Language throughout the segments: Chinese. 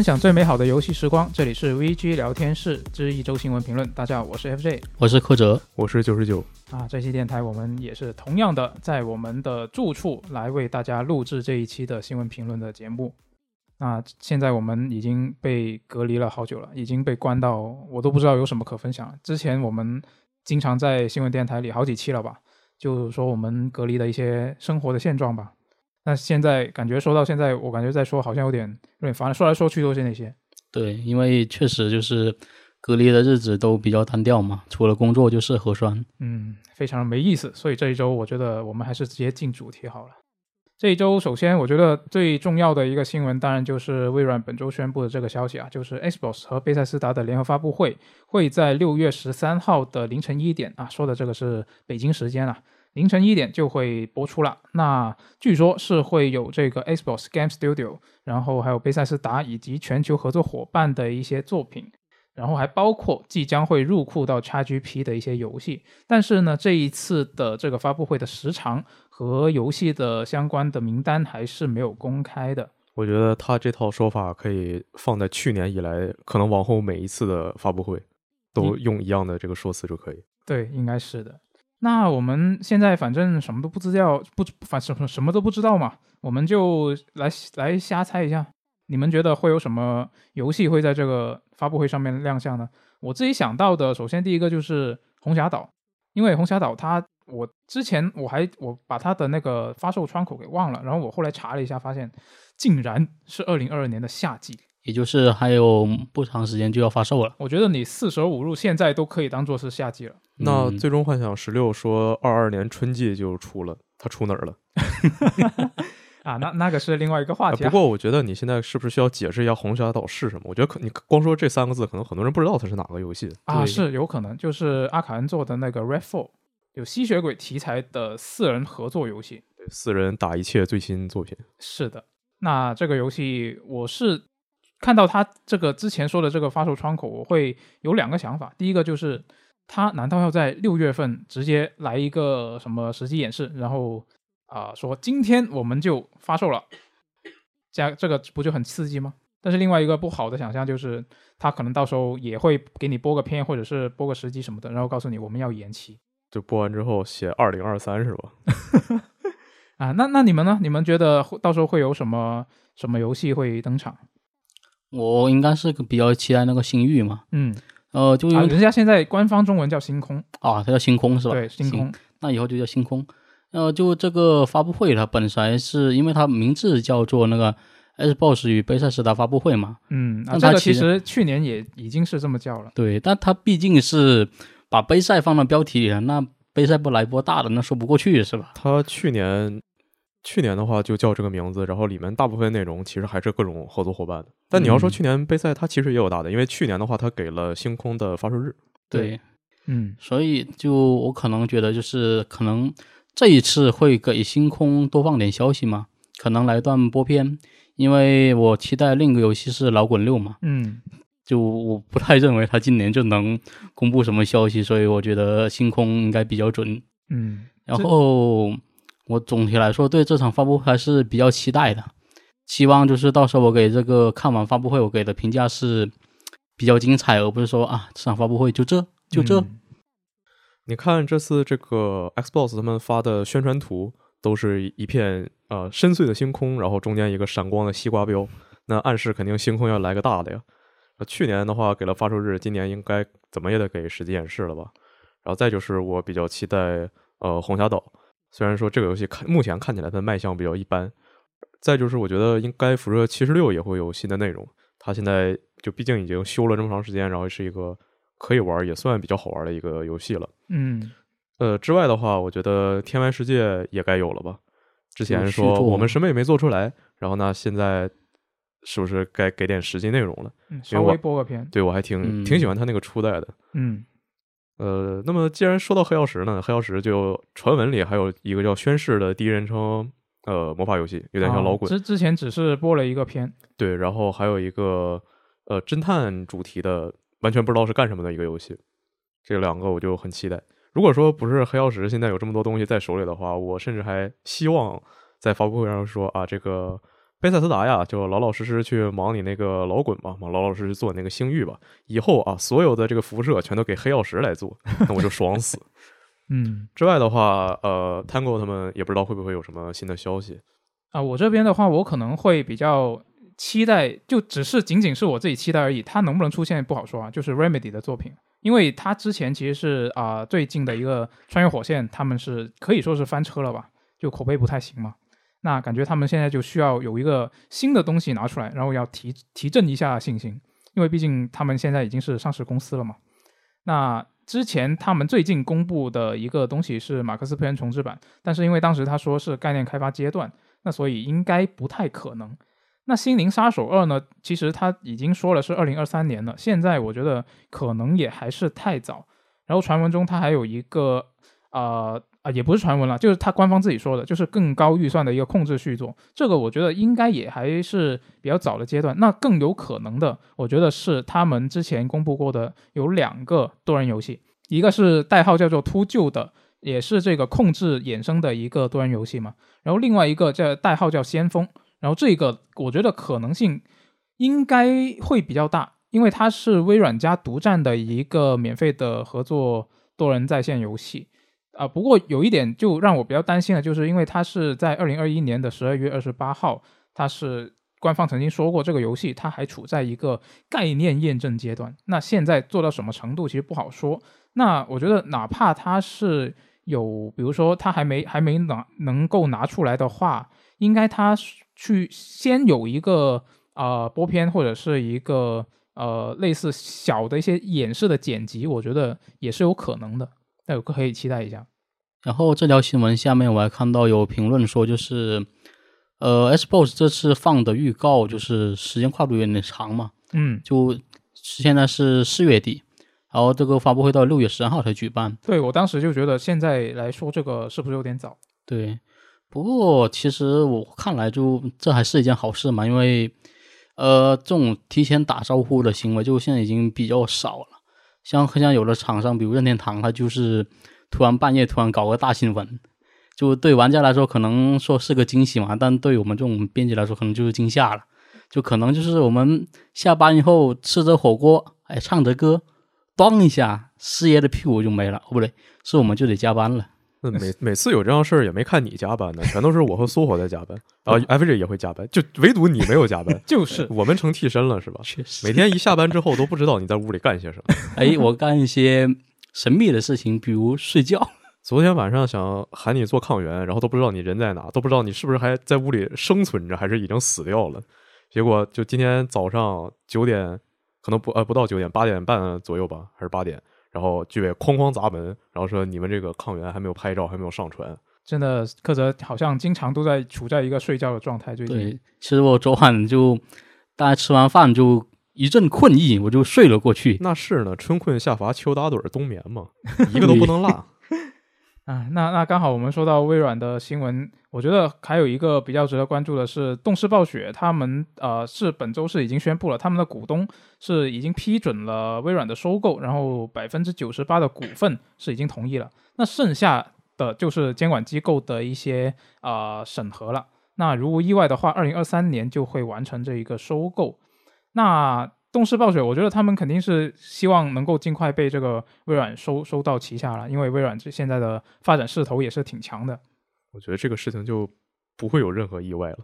分享最美好的游戏时光，这里是 VG 聊天室之一周新闻评论。大家好，我是 FJ 我是柯哲，我是九十九，啊。这期电台我们也是同样的在我们的住处来为大家录制这一期的新闻评论的节目。那现在我们已经被隔离了好久了，已经被关到我都不知道有什么可分享了。之前我们经常在新闻电台里好几期了吧，就说我们隔离的一些生活的现状吧。那现在感觉说到现在，我感觉在说好像有点有点烦，说来说去都是那些。对，因为确实就是隔离的日子都比较单调嘛，除了工作就是核酸。嗯，非常没意思。所以这一周我觉得我们还是直接进主题好了。这一周首先我觉得最重要的一个新闻，当然就是微软本周宣布的这个消息啊，就是 Xbox 和贝塞斯达的联合发布会会在六月十三号的凌晨一点啊，说的这个是北京时间啊。凌晨一点就会播出了。那据说是会有这个 Xbox Game Studio，然后还有贝塞斯达以及全球合作伙伴的一些作品，然后还包括即将会入库到 XGP 的一些游戏。但是呢，这一次的这个发布会的时长和游戏的相关的名单还是没有公开的。我觉得他这套说法可以放在去年以来，可能往后每一次的发布会都用一样的这个说辞就可以。对，应该是的。那我们现在反正什么都不知道，不反什么什么都不知道嘛，我们就来来瞎猜一下，你们觉得会有什么游戏会在这个发布会上面亮相呢？我自己想到的，首先第一个就是红霞岛，因为红霞岛它，我之前我还我把它的那个发售窗口给忘了，然后我后来查了一下，发现竟然是二零二二年的夏季。也就是还有不长时间就要发售了。我觉得你四舍五入现在都可以当做是夏季了。那最终幻想十六说二二年春季就出了，它出哪儿了？啊，那那个是另外一个话题。不过我觉得你现在是不是需要解释一下红霞岛是什么？我觉得可你光说这三个字，可能很多人不知道它是哪个游戏啊。是有可能就是阿卡恩做的那个《Red Fall》，有吸血鬼题材的四人合作游戏。对，四人打一切最新作品。是的，那这个游戏我是。看到他这个之前说的这个发售窗口，我会有两个想法。第一个就是，他难道要在六月份直接来一个什么实际演示，然后啊说今天我们就发售了，加这个不就很刺激吗？但是另外一个不好的想象就是，他可能到时候也会给你播个片，或者是播个时机什么的，然后告诉你我们要延期。就播完之后写二零二三是吧？啊，那那你们呢？你们觉得到时候会有什么什么游戏会登场？我应该是比较期待那个星域嘛，嗯，呃，就人家现在官方中文叫星空啊，它叫星空是吧？对，星空，那以后就叫星空。呃，就这个发布会，它本来是因为它名字叫做那个 Xbox 与贝塞斯达发布会嘛，嗯，那这个其实去年也已经是这么叫了。对，但它毕竟是把杯赛放到标题里了，那杯赛不来波大的，那说不过去是吧？它去年。去年的话就叫这个名字，然后里面大部分内容其实还是各种合作伙伴的。但你要说去年杯赛，它其实也有大的，因为去年的话，它给了星空的发售日。对，嗯，所以就我可能觉得，就是可能这一次会给星空多放点消息嘛，可能来段播片，因为我期待另一个游戏是老滚六嘛。嗯，就我不太认为他今年就能公布什么消息，所以我觉得星空应该比较准。嗯，然后。我总体来说对这场发布会还是比较期待的，希望就是到时候我给这个看完发布会，我给的评价是比较精彩，而不是说啊这场发布会就这就这。你看这次这个 Xbox 他们发的宣传图，都是一片呃深邃的星空，然后中间一个闪光的西瓜标，那暗示肯定星空要来个大的呀。去年的话给了发售日，今年应该怎么也得给实际演示了吧？然后再就是我比较期待呃红霞岛。虽然说这个游戏看目前看起来它卖相比较一般，再就是我觉得应该辐射七十六也会有新的内容。它现在就毕竟已经修了这么长时间，然后是一个可以玩也算比较好玩的一个游戏了。嗯，呃，之外的话，我觉得天外世界也该有了吧？之前说我们什么也没做出来，然后呢，现在是不是该给点实际内容了？稍微播个片。对我还挺挺喜欢他那个初代的。嗯。呃，那么既然说到黑曜石呢，黑曜石就传闻里还有一个叫宣誓的第一人称呃魔法游戏，有点像老滚。之之前只是播了一个片，对，然后还有一个呃侦探主题的，完全不知道是干什么的一个游戏。这两个我就很期待。如果说不是黑曜石现在有这么多东西在手里的话，我甚至还希望在发布会上说啊，这个贝塞斯达呀，就老老实实去忙你那个老滚吧，忙老老实实做那个星域吧。以后啊，所有的这个辐射全都给黑曜石来做，那我就爽死。嗯之外的话，呃，Tango 他们也不知道会不会有什么新的消息。啊，我这边的话，我可能会比较期待，就只是仅仅是我自己期待而已。它能不能出现不好说啊，就是 Remedy 的作品，因为他之前其实是啊、最近的一个穿越火线，他们是可以说是翻车了吧，就口碑不太行嘛。那感觉他们现在就需要有一个新的东西拿出来，然后要提提振一下信心，因为毕竟他们现在已经是上市公司了嘛。那之前他们最近公布的一个东西是马克思佩恩重置版，但是因为当时他说是概念开发阶段，那所以应该不太可能。那《心灵杀手二》呢？其实他已经说了是二零二三年了，现在我觉得可能也还是太早。然后传闻中他还有一个呃啊，也不是传闻了，就是他官方自己说的，就是更高预算的一个控制续作。这个我觉得应该也还是比较早的阶段。那更有可能的，我觉得是他们之前公布过的有两个多人游戏，一个是代号叫做“秃鹫”的，也是这个控制衍生的一个多人游戏嘛。然后另外一个叫代号叫“先锋”，然后这个我觉得可能性应该会比较大，因为它是微软家独占的一个免费的合作多人在线游戏。啊、不过有一点就让我比较担心的，就是因为它是在二零二一年的十二月二十八号，它是官方曾经说过这个游戏它还处在一个概念验证阶段。那现在做到什么程度其实不好说。那我觉得哪怕它是有，比如说它还没还没拿能够拿出来的话，应该它去先有一个呃播片或者是一个呃类似小的一些演示的剪辑，我觉得也是有可能的。那有个可以期待一下。然后这条新闻下面我还看到有评论说，就是呃，Xbox 这次放的预告就是时间跨度有点长嘛，嗯，就现在是四月底，然后这个发布会到六月十号才举办。对我当时就觉得现在来说这个是不是有点早？对，不过其实我看来就这还是一件好事嘛，因为呃，这种提前打招呼的行为就现在已经比较少了。像很像有的厂商，比如任天堂，它就是突然半夜突然搞个大新闻，就对玩家来说可能说是个惊喜嘛，但对我们这种编辑来说可能就是惊吓了。就可能就是我们下班以后吃着火锅，哎，唱着歌，咣一下，师爷的屁股就没了。哦，不对，是我们就得加班了。那 每每次有这样事儿，也没看你加班呢，全都是我和苏火在加班，然后 FJ 也会加班，就唯独你没有加班，就是我们成替身了是吧？确实每天一下班之后都不知道你在屋里干些什么。哎，我干一些神秘的事情，比如睡觉。昨天晚上想喊你做抗原，然后都不知道你人在哪，都不知道你是不是还在屋里生存着，还是已经死掉了。结果就今天早上九点，可能不呃不到九点，八点半左右吧，还是八点，然后居委哐哐砸门，然后说你们这个抗原还没有拍照，还没有上传。真的，柯泽好像经常都在处在一个睡觉的状态。最近，对，其实我昨晚就大家吃完饭就一阵困意，我就睡了过去。那是呢，春困夏乏秋打盹冬眠嘛，一个都不能落。啊，那那刚好我们说到微软的新闻，我觉得还有一个比较值得关注的是，动视暴雪他们呃是本周是已经宣布了，他们的股东是已经批准了微软的收购，然后百分之九十八的股份是已经同意了，那剩下的就是监管机构的一些呃审核了。那如无意外的话，二零二三年就会完成这一个收购。那动视暴雪，我觉得他们肯定是希望能够尽快被这个微软收收到旗下了，因为微软这现在的发展势头也是挺强的。我觉得这个事情就不会有任何意外了。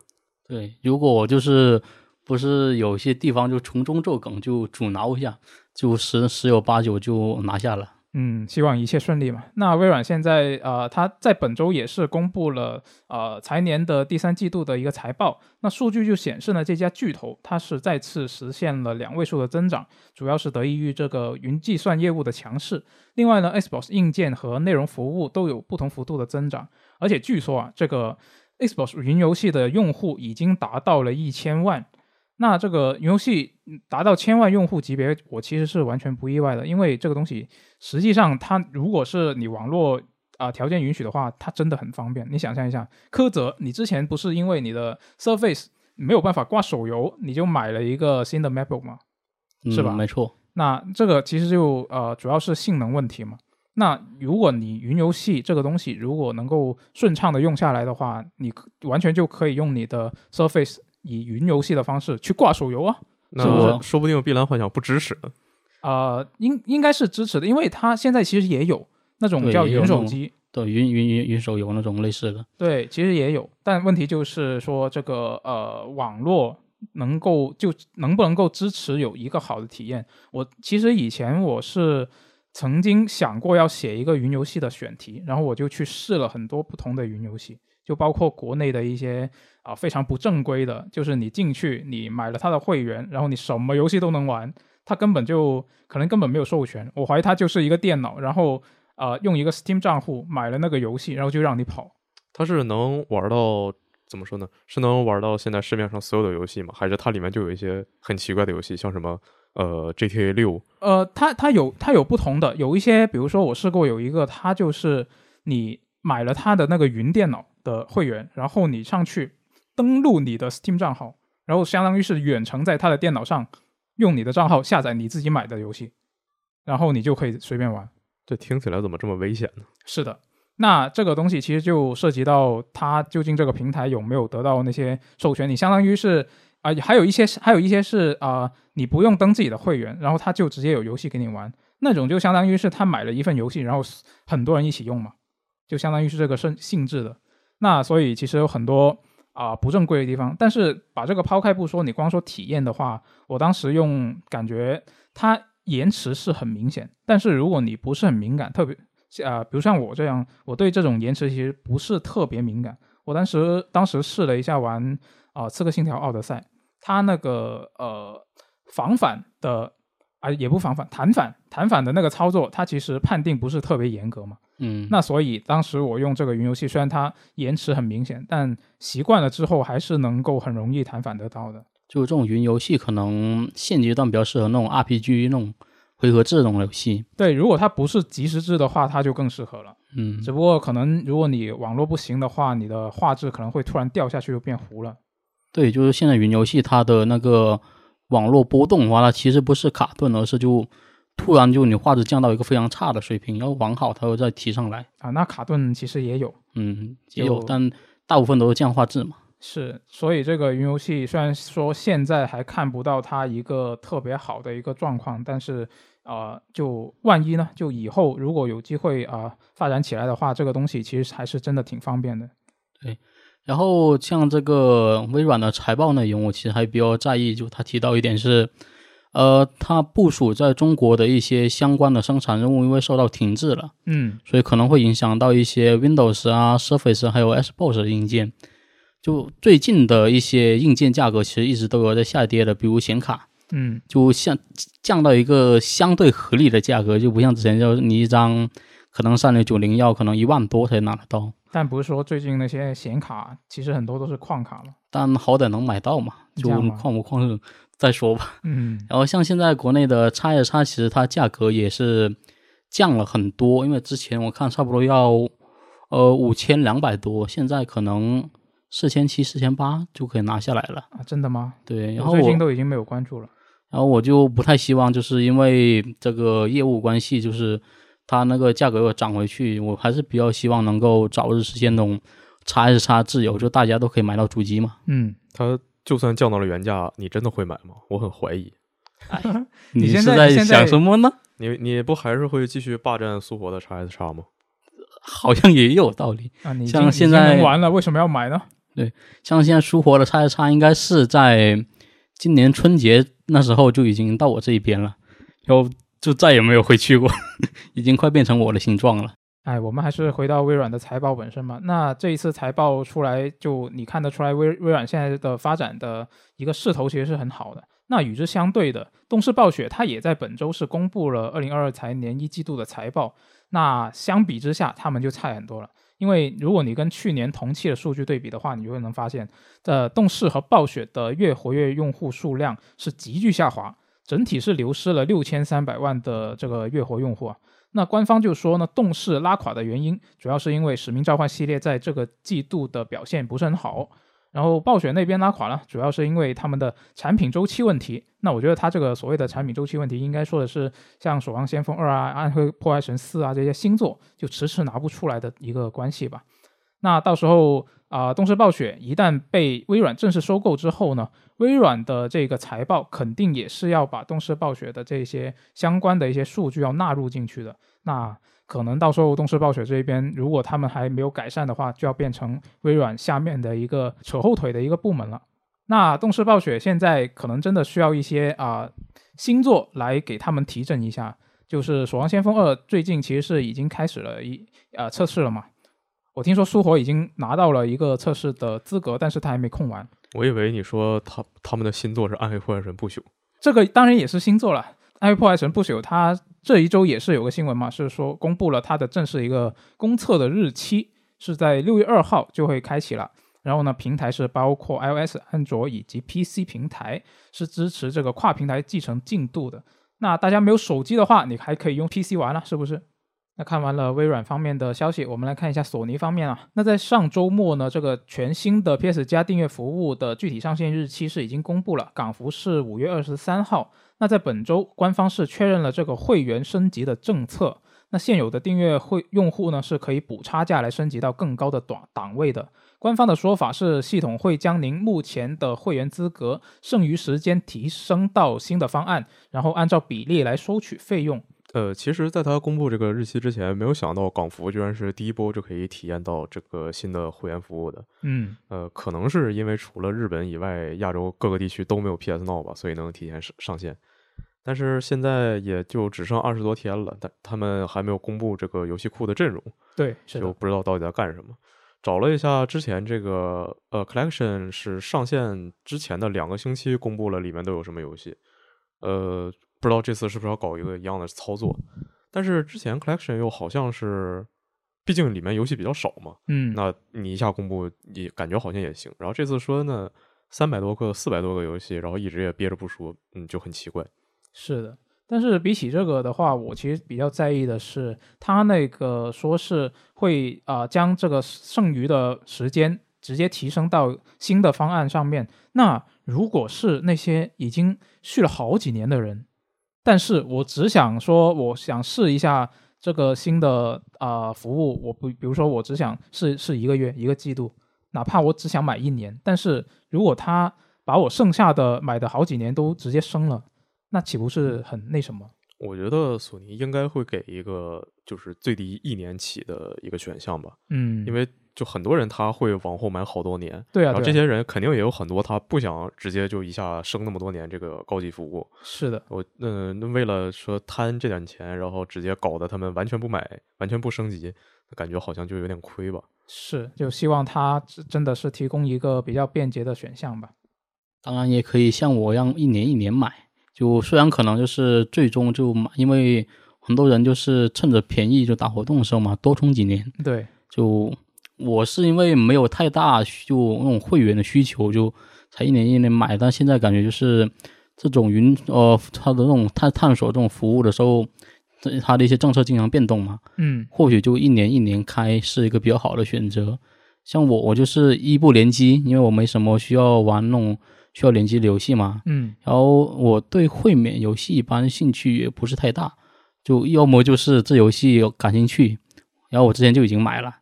对，如果我就是不是有些地方就从中作梗，就阻挠一下，就十十有八九就拿下了。嗯，希望一切顺利嘛。那微软现在呃，它在本周也是公布了呃财年的第三季度的一个财报。那数据就显示呢，这家巨头它是再次实现了两位数的增长，主要是得益于这个云计算业务的强势。另外呢，Xbox 硬件和内容服务都有不同幅度的增长，而且据说啊，这个 Xbox 云游戏的用户已经达到了一千万。那这个云游戏达到千万用户级别，我其实是完全不意外的，因为这个东西实际上它如果是你网络啊、条件允许的话，它真的很方便。你想象一下，柯泽，你之前不是因为你的 Surface 没有办法挂手游，你就买了一个新的 MacBook 吗？是吧嗯、没错，那这个其实就呃主要是性能问题嘛。那如果你云游戏这个东西如果能够顺畅的用下来的话，你完全就可以用你的 Surface 以云游戏的方式去挂手游啊。那是我说不定碧蓝幻想不支持的。呃，应应该是支持的，因为它现在其实也有那种叫云手机，对，云云云云手游那种类似的，对，其实也有，但问题就是说这个呃网络能够就能不能够支持有一个好的体验。我其实以前我是曾经想过要写一个云游戏的选题，然后我就去试了很多不同的云游戏，就包括国内的一些啊、非常不正规的，就是你进去你买了他的会员，然后你什么游戏都能玩，他根本就可能根本没有授权，我怀疑他就是一个电脑，然后呃用一个 Steam 账户买了那个游戏，然后就让你跑。它是能玩到怎么说呢？是能玩到现在市面上所有的游戏吗？还是它里面就有一些很奇怪的游戏，像什么呃 GTA 六？呃，它它有它有不同的，有一些，比如说我试过有一个，它就是你买了它的那个云电脑的会员，然后你上去登录你的 Steam 账号，然后相当于是远程在他的电脑上用你的账号下载你自己买的游戏，然后你就可以随便玩。这听起来怎么这么危险呢？是的，那这个东西其实就涉及到它究竟这个平台有没有得到那些授权。你相当于是啊、还有一些还有一些是啊、你不用登自己的会员，然后他就直接有游戏给你玩，那种就相当于是他买了一份游戏，然后很多人一起用嘛，就相当于是这个性性质的。那所以其实有很多啊、不正规的地方，但是把这个抛开不说，你光说体验的话，我当时用感觉它延迟是很明显，但是如果你不是很敏感，特别啊、比如像我这样，我对这种延迟其实不是特别敏感。我当时当时试了一下玩啊、刺客信条：奥德赛》，它那个呃防反的啊、也不防反，弹反弹反的那个操作，它其实判定不是特别严格嘛。嗯，那所以当时我用这个云游戏，虽然它延迟很明显，但习惯了之后还是能够很容易弹反得到的。就这种云游戏，可能现阶段比较适合那种 RPG 那种回合制那种游戏。对，如果它不是即时制的话，它就更适合了。嗯，只不过可能如果你网络不行的话，你的画质可能会突然掉下去，就变糊了。对，就是现在云游戏它的那个网络波动的话，它其实不是卡顿，而是就突然就你画质降到一个非常差的水平，然后网好它会再提上来。啊，那卡顿其实也有，嗯，也有，但大部分都是降画质嘛。是，所以这个云游戏虽然说现在还看不到它一个特别好的一个状况，但是呃，就万一呢，就以后如果有机会啊、发展起来的话，这个东西其实还是真的挺方便的。然后像这个微软的财报内容，我其实还比较在意，就他提到一点是，呃，它部署在中国的一些相关的生产任务因为受到停滞了，嗯。所以可能会影响到一些 Windows 啊、Surface 还有 Xbox 的硬件。就最近的一些硬件价格其实一直都有在下跌的，比如显卡，嗯，就像降到一个相对合理的价格，就不像之前就是你一张可能三六九零要可能一万多才拿得到，但不是说最近那些显卡，其实很多都是矿卡了。但好歹能买到嘛，就矿不矿是再说吧。嗯然后像现在国内的叉 S 叉其实它价格也是降了很多，因为之前我看差不多要呃五千两百多，现在可能四千七、四千八就可以拿下来了。啊，真的吗？对，然我最近都已经没有关注了。然后我就不太希望，就是因为这个业务关系，就是它那个价格又涨回去，我还是比较希望能够早日实现那种叉 S 叉自由，就大家都可以买到主机嘛。嗯，它就算降到了原价，你真的会买吗？我很怀疑。你现是在想什么呢？你你不还是会继续霸占苏活的叉 S 叉吗？好像也有道理。啊，你像现在能玩了，为什么要买呢？对像现在苏活的叉 S 叉应该是在今年春节那时候就已经到我这一边了，然后就再也没有回去过，已经快变成我的形状了。哎，我们还是回到微软的财报本身吧。那这一次财报出来，就你看得出来微微软现在的发展的一个势头其实是很好的。那与之相对的，动视暴雪它也在本周是公布了二零二二财年一季度的财报。那相比之下，他们就差很多了。因为如果你跟去年同期的数据对比的话，你就会能发现，呃，动视和暴雪的月活跃用户数量是急剧下滑，整体是流失了六千三百万的这个月活用户啊。那官方就说呢，动视拉垮的原因主要是因为《使命召唤》系列在这个季度的表现不是很好，然后暴雪那边拉垮了，主要是因为他们的产品周期问题。那我觉得他这个所谓的产品周期问题，应该说的是像《守望先锋二》啊、《暗黑破坏神四》啊这些新作就迟迟拿不出来的一个关系吧。那到时候啊、动视暴雪一旦被微软正式收购之后呢，微软的这个财报肯定也是要把动视暴雪的这些相关的一些数据要纳入进去的。那可能到时候动视暴雪这边，如果他们还没有改善的话，就要变成微软下面的一个扯后腿的一个部门了。那动视暴雪现在可能真的需要一些啊、新作来给他们提振一下。就是《守望先锋二》最近其实是已经开始了一呃测试了嘛，我听说苏活已经拿到了一个测试的资格，但是他还没空完。我以为你说他他们的新作是《暗黑破坏神不朽》，这个当然也是新作了，《暗黑破坏神不朽》它这一周也是有个新闻嘛，是说公布了它的正式一个公测的日期，是在六月二号就会开启了。然后呢，平台是包括 iOS、安卓以及 PC 平台，是支持这个跨平台继承进度的。那大家没有手机的话，你还可以用 PC 玩了，是不是？那看完了微软方面的消息，我们来看一下索尼方面啊。那在上周末呢，这个全新的 PS 加订阅服务的具体上线日期是已经公布了，港服是五月二十三号。那在本周，官方是确认了这个会员升级的政策。那现有的订阅会用户呢，是可以补差价来升级到更高的档档位的。官方的说法是，系统会将您目前的会员资格剩余时间提升到新的方案，然后按照比例来收取费用。呃，其实，在他公布这个日期之前，没有想到港服居然是第一波就可以体验到这个新的会员服务的。嗯，呃，可能是因为除了日本以外，亚洲各个地区都没有 PS Now 吧，所以能提前上上线。但是现在也就只剩二十多天了，但他们还没有公布这个游戏库的阵容，对，就，不知道到底在干什么。找了一下之前这个呃 Collection 是上线之前的两个星期公布了里面都有什么游戏，呃，不知道这次是不是要搞一个一样的操作。但是之前 Collection 又好像是，毕竟里面游戏比较少嘛，嗯，那你一下公布，也感觉好像也行。然后这次说呢，三百多个、四百多个游戏，然后一直也憋着不说，嗯，就很奇怪。是的，但是比起这个的话，我其实比较在意的是，他那个说是会啊、呃将这个剩余的时间直接提升到新的方案上面。那如果是那些已经续了好几年的人，但是我只想说，我想试一下这个新的啊、呃服务，我不，比如说我只想试试一个月、一个季度，哪怕我只想买一年，但是如果他把我剩下的买的好几年都直接升了。那岂不是很那什么？我觉得索尼应该会给一个就是最低一年起的一个选项吧，嗯，因为就很多人他会往后买好多年，对啊，这些人肯定也有很多他不想直接就一下升那么多年这个高级服务。是的，我嗯、那为了说贪这点钱，然后直接搞得他们完全不买，完全不升级，感觉好像就有点亏吧。是就希望它真真的是提供一个比较便捷的选项吧。当然也可以像我一样一年一年买，就虽然可能就是最终就买，因为很多人就是趁着便宜就打活动的时候嘛，多充几年。对，就我是因为没有太大就那种会员的需求，就才一年一年买，但现在感觉就是这种云呃它的那种探探索这种服务的时候，这它的一些政策经常变动嘛，嗯或许就一年一年开是一个比较好的选择。像我，我就是一部联机，因为我没什么需要玩那种需要联机的游戏嘛。嗯然后我对会免游戏一般兴趣也不是太大，就要么就是这游戏有感兴趣，然后我之前就已经买了，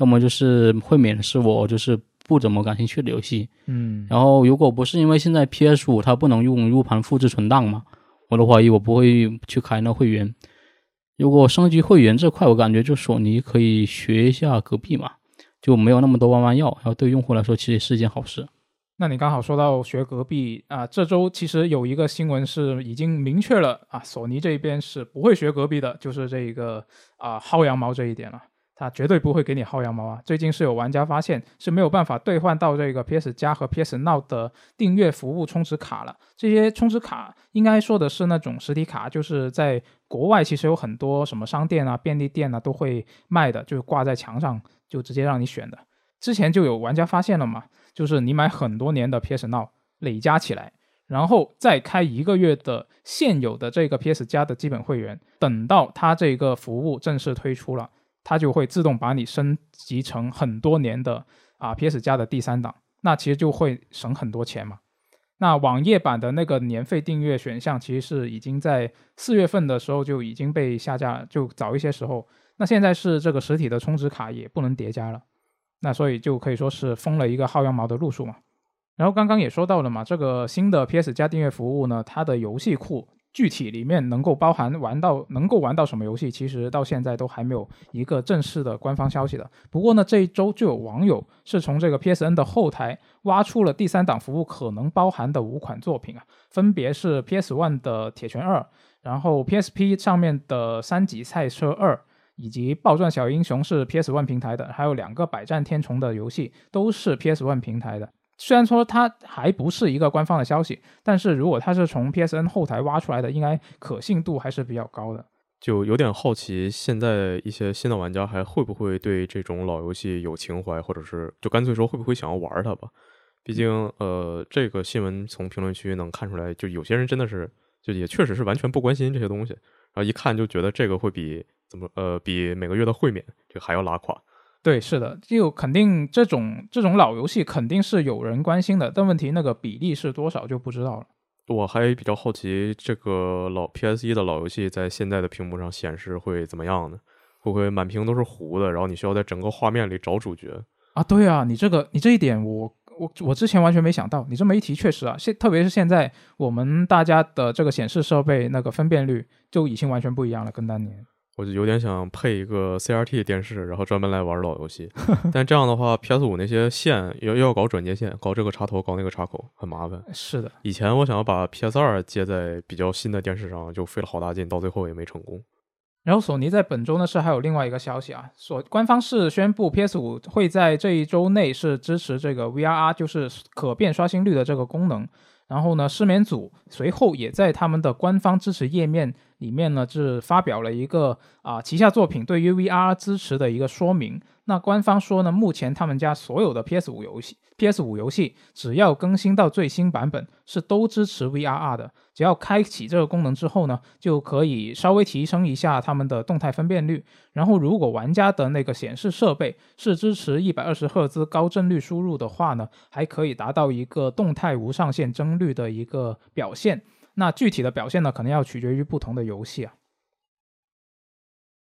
要么就是会免是我就是不怎么感兴趣的游戏。嗯，然后如果不是因为现在 PS 五它不能用 U 盘复制存档嘛，我都怀疑我不会去开那会员。如果升级会员这块，我感觉就索尼可以学一下隔壁嘛，就没有那么多弯弯药，然后对用户来说其实是一件好事。那你刚好说到学隔壁啊，这周其实有一个新闻是已经明确了啊，索尼这边是不会学隔壁的，就是这一个啊薅羊毛这一点了。它绝对不会给你薅羊毛啊！最近是有玩家发现是没有办法兑换到这个 PS 加和 PS Now 的订阅服务充值卡了。这些充值卡应该说的是那种实体卡，就是在国外其实有很多什么商店啊、便利店啊都会卖的，就是挂在墙上就直接让你选的。之前就有玩家发现了嘛，就是你买很多年的 PS Now 累加起来，然后再开一个月的现有的这个 PS 加的基本会员，等到它这个服务正式推出了，它就会自动把你升级成很多年的啊 PS 加的第三档，那其实就会省很多钱嘛。那网页版的那个年费订阅选项，其实是已经在四月份的时候就已经被下架了，就早一些时候。那现在是这个实体的充值卡也不能叠加了。那所以就可以说是封了一个薅羊毛的路数嘛。然后刚刚也说到了嘛，这个新的 PS 加订阅服务呢，它的游戏库具体里面能够包含玩到能够玩到什么游戏，其实到现在都还没有一个正式的官方消息的。不过呢，这一周就有网友是从这个 PSN 的后台挖出了第三档服务可能包含的五款作品啊，分别是 PS One 的《铁拳二》，然后 PSP 上面的《三级赛车二》。以及暴转小英雄是 PS One 平台的，还有两个百战天虫的游戏都是 PS One 平台的。虽然说它还不是一个官方的消息，但是如果它是从 PSN 后台挖出来的，应该可信度还是比较高的。就有点好奇，现在一些新的玩家还会不会对这种老游戏有情怀，或者是就干脆说会不会想要玩它吧？毕竟，呃，这个新闻从评论区能看出来，就有些人真的是就也确实是完全不关心这些东西，然后一看就觉得这个会比。怎么呃，比每个月的会免这个还要拉垮？对，是的，就肯定这种这种老游戏肯定是有人关心的，但问题那个比例是多少就不知道了。我还比较好奇，这个老 PS 一的老游戏在现在的屏幕上显示会怎么样呢？会不会满屏都是糊的，然后你需要在整个画面里找主角啊？对啊，你这个你这一点，我我我之前完全没想到，你这么一提，确实啊，现特别是现在我们大家的这个显示设备那个分辨率就已经完全不一样了，跟当年。我就有点想配一个 CRT 电视，然后专门来玩老游戏。但这样的话，PS 五那些线要要搞转接线，搞这个插头，搞那个插口，很麻烦。是的，以前我想要把 PS 二接在比较新的电视上，就费了好大劲，到最后也没成功。然后索尼在本周呢是还有另外一个消息啊，所官方是宣布 PS 五会在这一周内是支持这个 VRR，就是可变刷新率的这个功能。然后呢，失眠组随后也在他们的官方支持页面。里面呢是发表了一个啊旗下作品对于 VR 支持的一个说明。那官方说呢，目前他们家所有的 PS 五游戏，PS 五游戏只要更新到最新版本，是都支持 VRR 的。只要开启这个功能之后呢，就可以稍微提升一下他们的动态分辨率。然后，如果玩家的那个显示设备是支持一百二十赫兹高帧率输入的话呢，还可以达到一个动态无上限帧率的一个表现。那具体的表现呢，可能要取决于不同的游戏啊。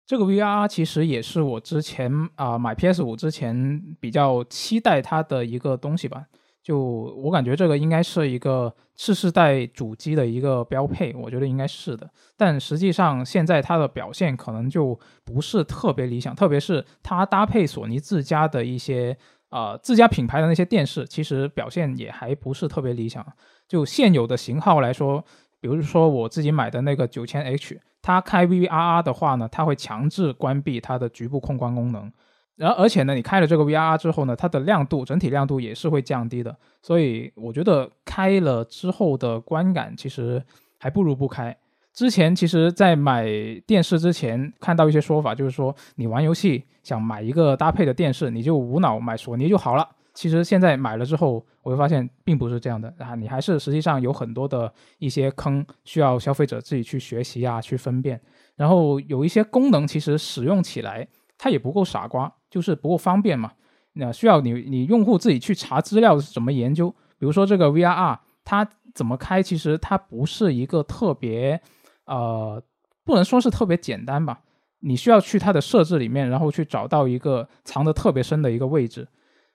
这个 VR 其实也是我之前啊买 PS 五之前比较期待它的一个东西吧。就我感觉这个应该是一个次世代主机的一个标配，我觉得应该是的。但实际上现在它的表现可能就不是特别理想，特别是它搭配索尼自家的一些啊自家品牌的那些电视，其实表现也还不是特别理想。就现有的型号来说。比如说我自己买的那个九千 H，它开 VRR 的话呢，它会强制关闭它的局部控光功能，然后而且呢，你开了这个 VRR 之后呢，它的亮度整体亮度也是会降低的，所以我觉得开了之后的观感其实还不如不开。之前其实，在买电视之前看到一些说法，就是说你玩游戏想买一个搭配的电视，你就无脑买索尼就好了。其实现在买了之后，我会发现并不是这样的啊！你还是实际上有很多的一些坑，需要消费者自己去学习啊，去分辨。然后有一些功能其实使用起来它也不够傻瓜，就是不够方便嘛。那需要你你用户自己去查资料怎么研究。比如说这个 VRR 它怎么开，其实它不是一个特别呃，不能说是特别简单吧。你需要去它的设置里面，然后去找到一个藏得特别深的一个位置。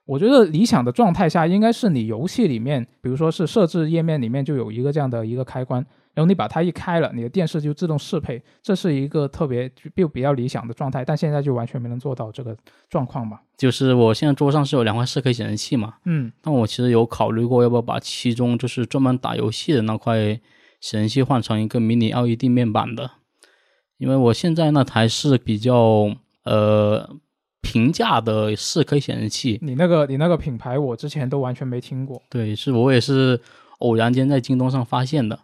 我觉得理想的状态下，应该是你游戏里面，比如说是设置页面里面就有一个这样的一个开关，然后你把它一开了，你的电视就自动适配，这是一个特别就比较理想的状态。但现在就完全没能做到这个状况嘛。就是我现在桌上是有两块四 K 显示器嘛，嗯，但我其实有考虑过要不要把其中就是专门打游戏的那块显示器换成一个迷你 LED 面板的，因为我现在那台是比较呃。平价的四 K 显示器，你那个你那个品牌我之前都完全没听过。对，是我也是偶然间在京东上发现的。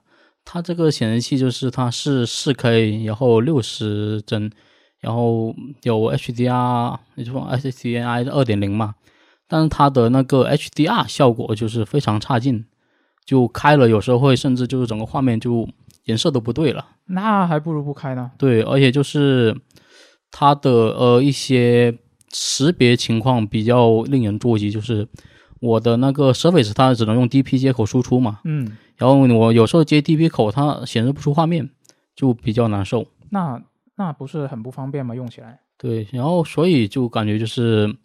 它这个显示器就是它是四 K，然后六十帧，然后有 HDR，也就说 SDI 二点零嘛。但是它的那个 HDR 效果就是非常差劲，就开了有时候会甚至就是整个画面就颜色都不对了。那还不如不开呢。对，而且就是它的呃一些。识别情况比较令人着急，就是我的那个 Surface 它只能用 DP 接口输出嘛，嗯，然后我有时候接 DP 口它显示不出画面，就比较难受。那那不是很不方便吗？用起来？对，然后所以就感觉就是，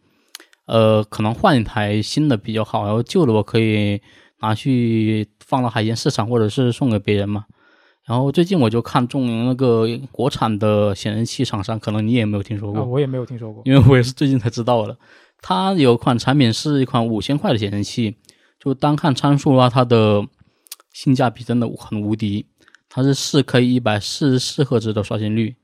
呃，可能换一台新的比较好，然后旧的我可以拿去放到海鲜市场，或者是送给别人嘛。然后最近我就看中那个国产的显示器厂商，可能你也没有听说过，啊，我也没有听说过。因为我也是最近才知道的。它有款产品是一款五千块的显示器，就单看参数的话，它的性价比真的很无敌。它是四 K 一百四十四赫兹的刷新率，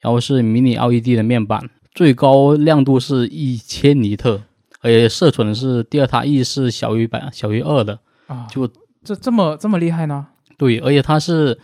然后是迷你 LED 的面板，最高亮度是一千尼特，而且色准是第二塔 E 是小于百小于二的，啊，就这这么这么厉害呢？对，而且它是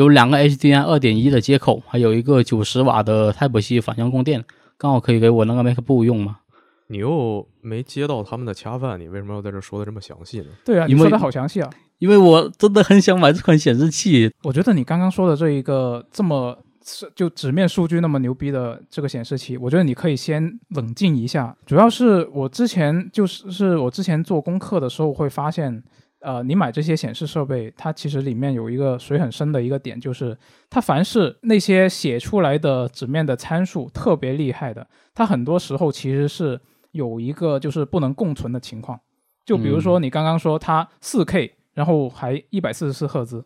有两个 HDMI 二点一的接口，还有一个九十瓦的 Type C 反向供电，刚好可以给我那个 MacBook 用嘛。你又没接到他们的恰饭，你为什么要在这说的这么详细呢？对啊，你说的好详细啊。因为我真的很想买这款显示器，我觉得你刚刚说的这一个这么是就纸面数据那么牛逼的这个显示器，我觉得你可以先冷静一下。主要是我之前就是是我之前做功课的时候会发现，呃，你买这些显示设备，它其实里面有一个水很深的一个点，就是它凡是那些写出来的纸面的参数特别厉害的，它很多时候其实是有一个就是不能共存的情况。就比如说你刚刚说它四 K。然后还一百四十四赫兹，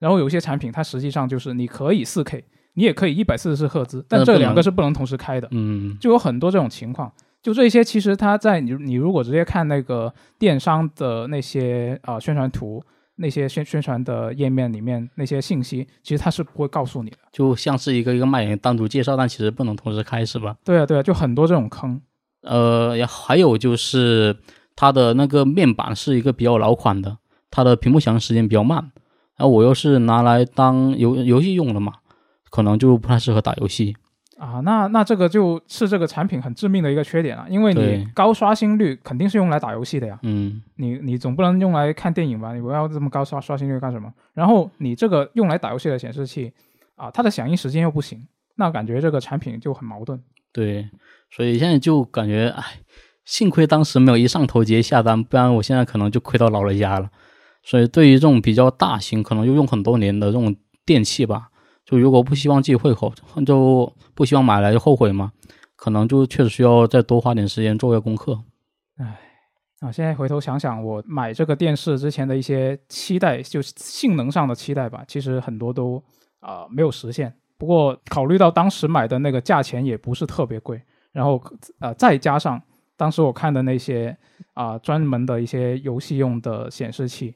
然后有些产品它实际上就是你可以四 K，你也可以一百四十四赫兹，但这两个是不能同时开的，嗯，就有很多这种情况。就这些，其实它在你你如果直接看那个电商的那些啊、宣传图、那些宣宣传的页面里面那些信息，其实它是不会告诉你的。就像是一个一个卖点单独介绍，但其实不能同时开，是吧？对啊，对啊，就很多这种坑。呃，还有就是它的那个面板是一个比较老款的，它的屏幕响应时间比较慢，然后我又是拿来当游游戏用的嘛，可能就不太适合打游戏。啊，那那这个就是这个产品很致命的一个缺点啊，因为你高刷新率肯定是用来打游戏的呀。嗯，你你总不能用来看电影吧？你不要这么高刷刷新率干什么？然后你这个用来打游戏的显示器啊，它的响应时间又不行，那感觉这个产品就很矛盾。对，所以现在就感觉，哎，幸亏当时没有一上头直接下单，不然我现在可能就亏到老人家了。所以对于这种比较大型，可能又用很多年的这种电器吧，就如果不希望自己会后，就不希望买来就后悔嘛，可能就确实需要再多花点时间做个功课。啊，现在回头想想，我买这个电视之前的一些期待，就是性能上的期待吧，其实很多都啊、没有实现。不过考虑到当时买的那个价钱也不是特别贵，然后呃再加上当时我看的那些啊、专门的一些游戏用的显示器，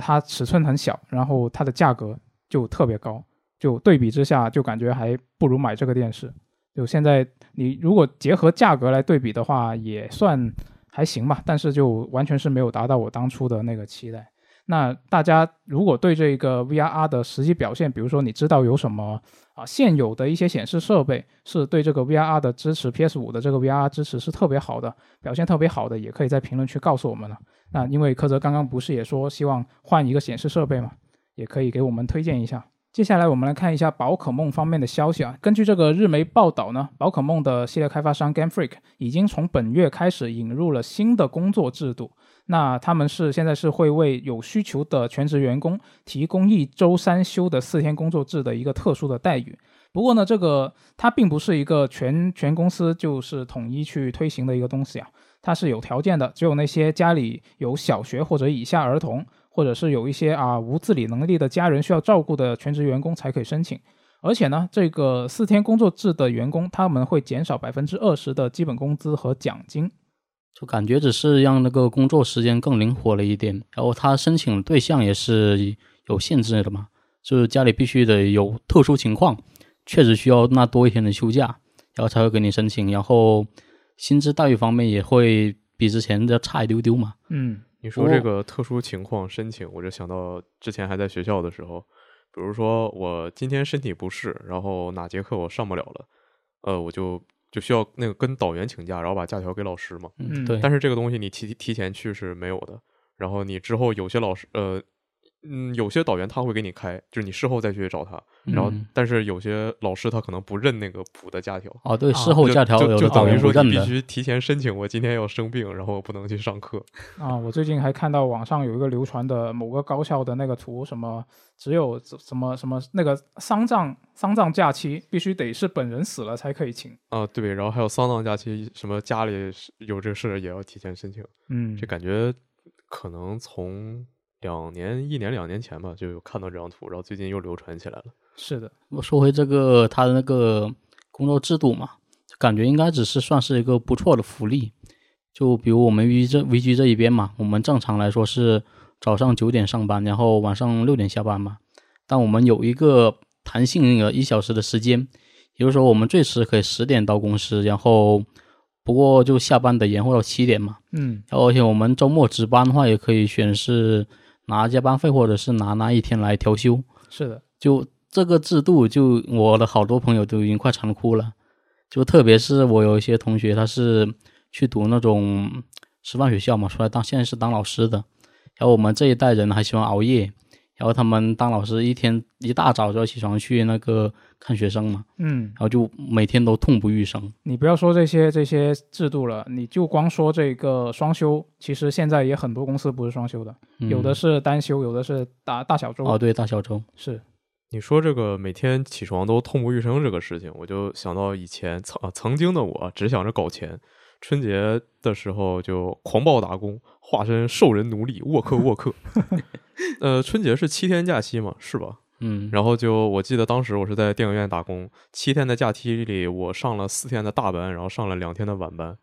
它尺寸很小，然后它的价格就特别高，就对比之下就感觉还不如买这个电视。就现在你如果结合价格来对比的话，也算还行吧，但是就完全是没有达到我当初的那个期待。那大家如果对这个 VRR 的实际表现，比如说你知道有什么啊现有的一些显示设备是对这个 VRR 的支持，PS 五的这个 VRR 支持是特别好的，表现特别好的，也可以在评论区告诉我们了。那因为柯泽刚刚不是也说希望换一个显示设备嘛，也可以给我们推荐一下。接下来我们来看一下宝可梦方面的消息啊。根据这个日媒报道呢，宝可梦的系列开发商 Game Freak 已经从本月开始引入了新的工作制度。那他们是现在是会为有需求的全职员工提供一周三休的四天工作制的一个特殊的待遇。不过呢，这个它并不是一个全全公司就是统一去推行的一个东西啊，它是有条件的，只有那些家里有小学或者以下儿童，或者是有一些啊无自理能力的家人需要照顾的全职员工才可以申请。而且呢，这个四天工作制的员工，他们会减少百分之二十的基本工资和奖金。就感觉只是让那个工作时间更灵活了一点，然后他申请对象也是有限制的嘛，就是家里必须得有特殊情况，确实需要那多一天的休假，然后才会给你申请，然后薪资待遇方面也会比之前的差一丢丢嘛。嗯你说这个特殊情况申请，我就想到之前还在学校的时候，比如说我今天身体不适，然后哪节课我上不了了，呃，我就就需要那个跟导员请假，然后把假条给老师嘛。嗯对，但是这个东西你提提前去是没有的，然后你之后有些老师呃嗯，有些导员他会给你开，就是你事后再去找他。然后嗯，但是有些老师他可能不认那个补的假条，哦，对，啊事后假条有就等于说认的，你必须提前申请，我今天要生病，然后我不能去上课。啊，我最近还看到网上有一个流传的某个高校的那个图，什么只有什么什么那个丧葬丧葬假期必须得是本人死了才可以请。啊，对，然后还有丧葬假期，什么家里有这事也要提前申请，嗯，这感觉可能从两年、一年、两年前吧，就有看到这张图，然后最近又流传起来了。是的，我说回这个他的那个工作制度嘛，感觉应该只是算是一个不错的福利。就比如我们 VG 这 VG 这一边嘛，我们正常来说是早上九点上班，然后晚上六点下班嘛。但我们有一个弹性那个一小时的时间，也就是说我们最迟可以十点到公司，然后不过就下班得延后到七点嘛。嗯然后而且我们周末值班的话，也可以选是拿加班费或者是拿那一天来调休。是的，就这个制度，就我的好多朋友都已经快馋哭了。就特别是我有一些同学，他是去读那种师范学校嘛，出来当现在是当老师的。然后我们这一代人还喜欢熬夜，然后他们当老师一天一大早就要起床去那个看学生嘛，嗯然，后就每天都痛不欲生。你不要说这些这些制度了，你就光说这个双休，其实现在也很多公司不是双休的，有的嗯是单休，有的是大大小周。哦，对，大小周，是，你说这个每天起床都痛不欲生这个事情，我就想到以前曾啊曾经的我只想着搞钱，春节的时候就狂暴打工，化身兽人奴隶，沃克沃克。呃，春节是七天假期嘛，是吧？嗯，然后就我记得当时我是在电影院打工，七天的假期里我上了四天的大班，然后上了两天的晚班。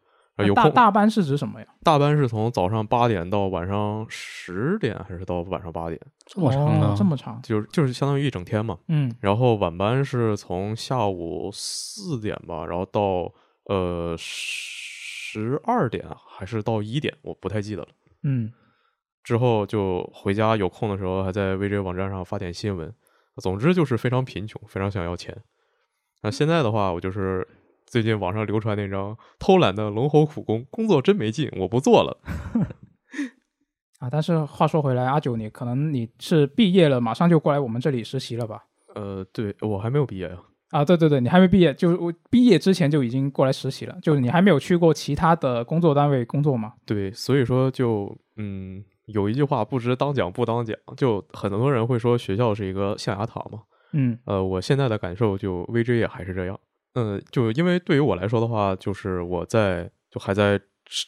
有大空大班是指什么呀？大班是从早上八点到晚上十点，还是到晚上八点？这么长呢？哦，这么长。就是就是相当于一整天嘛。嗯然后晚班是从下午四点吧，然后到呃十二点还是到一点，我不太记得了。嗯，之后就回家有空的时候，还在 VJ 网站上发点新闻。总之就是非常贫穷，非常想要钱。那现在的话，我就是最近网上流传那张偷懒的龙猴苦工，工作真没劲，我不做了。啊，但是话说回来，阿九，你可能你是毕业了，马上就过来我们这里实习了吧？呃，对我还没有毕业呀、啊，对对对，你还没毕业，就是我毕业之前就已经过来实习了，就是你还没有去过其他的工作单位工作嘛？对，所以说就嗯，有一句话不知当讲不当讲，就很多人会说学校是一个象牙塔嘛。嗯呃，我现在的感受就 VJ 也还是这样。嗯，就因为对于我来说的话，就是我在就还在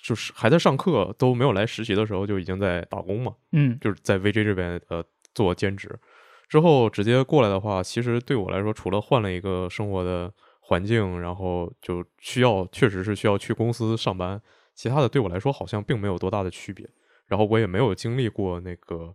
就是还在上课都没有来实习的时候，就已经在打工嘛，嗯就是在 VJ 这边呃做兼职。之后直接过来的话，其实对我来说，除了换了一个生活的环境，然后就需要确实是需要去公司上班，其他的对我来说好像并没有多大的区别。然后我也没有经历过那个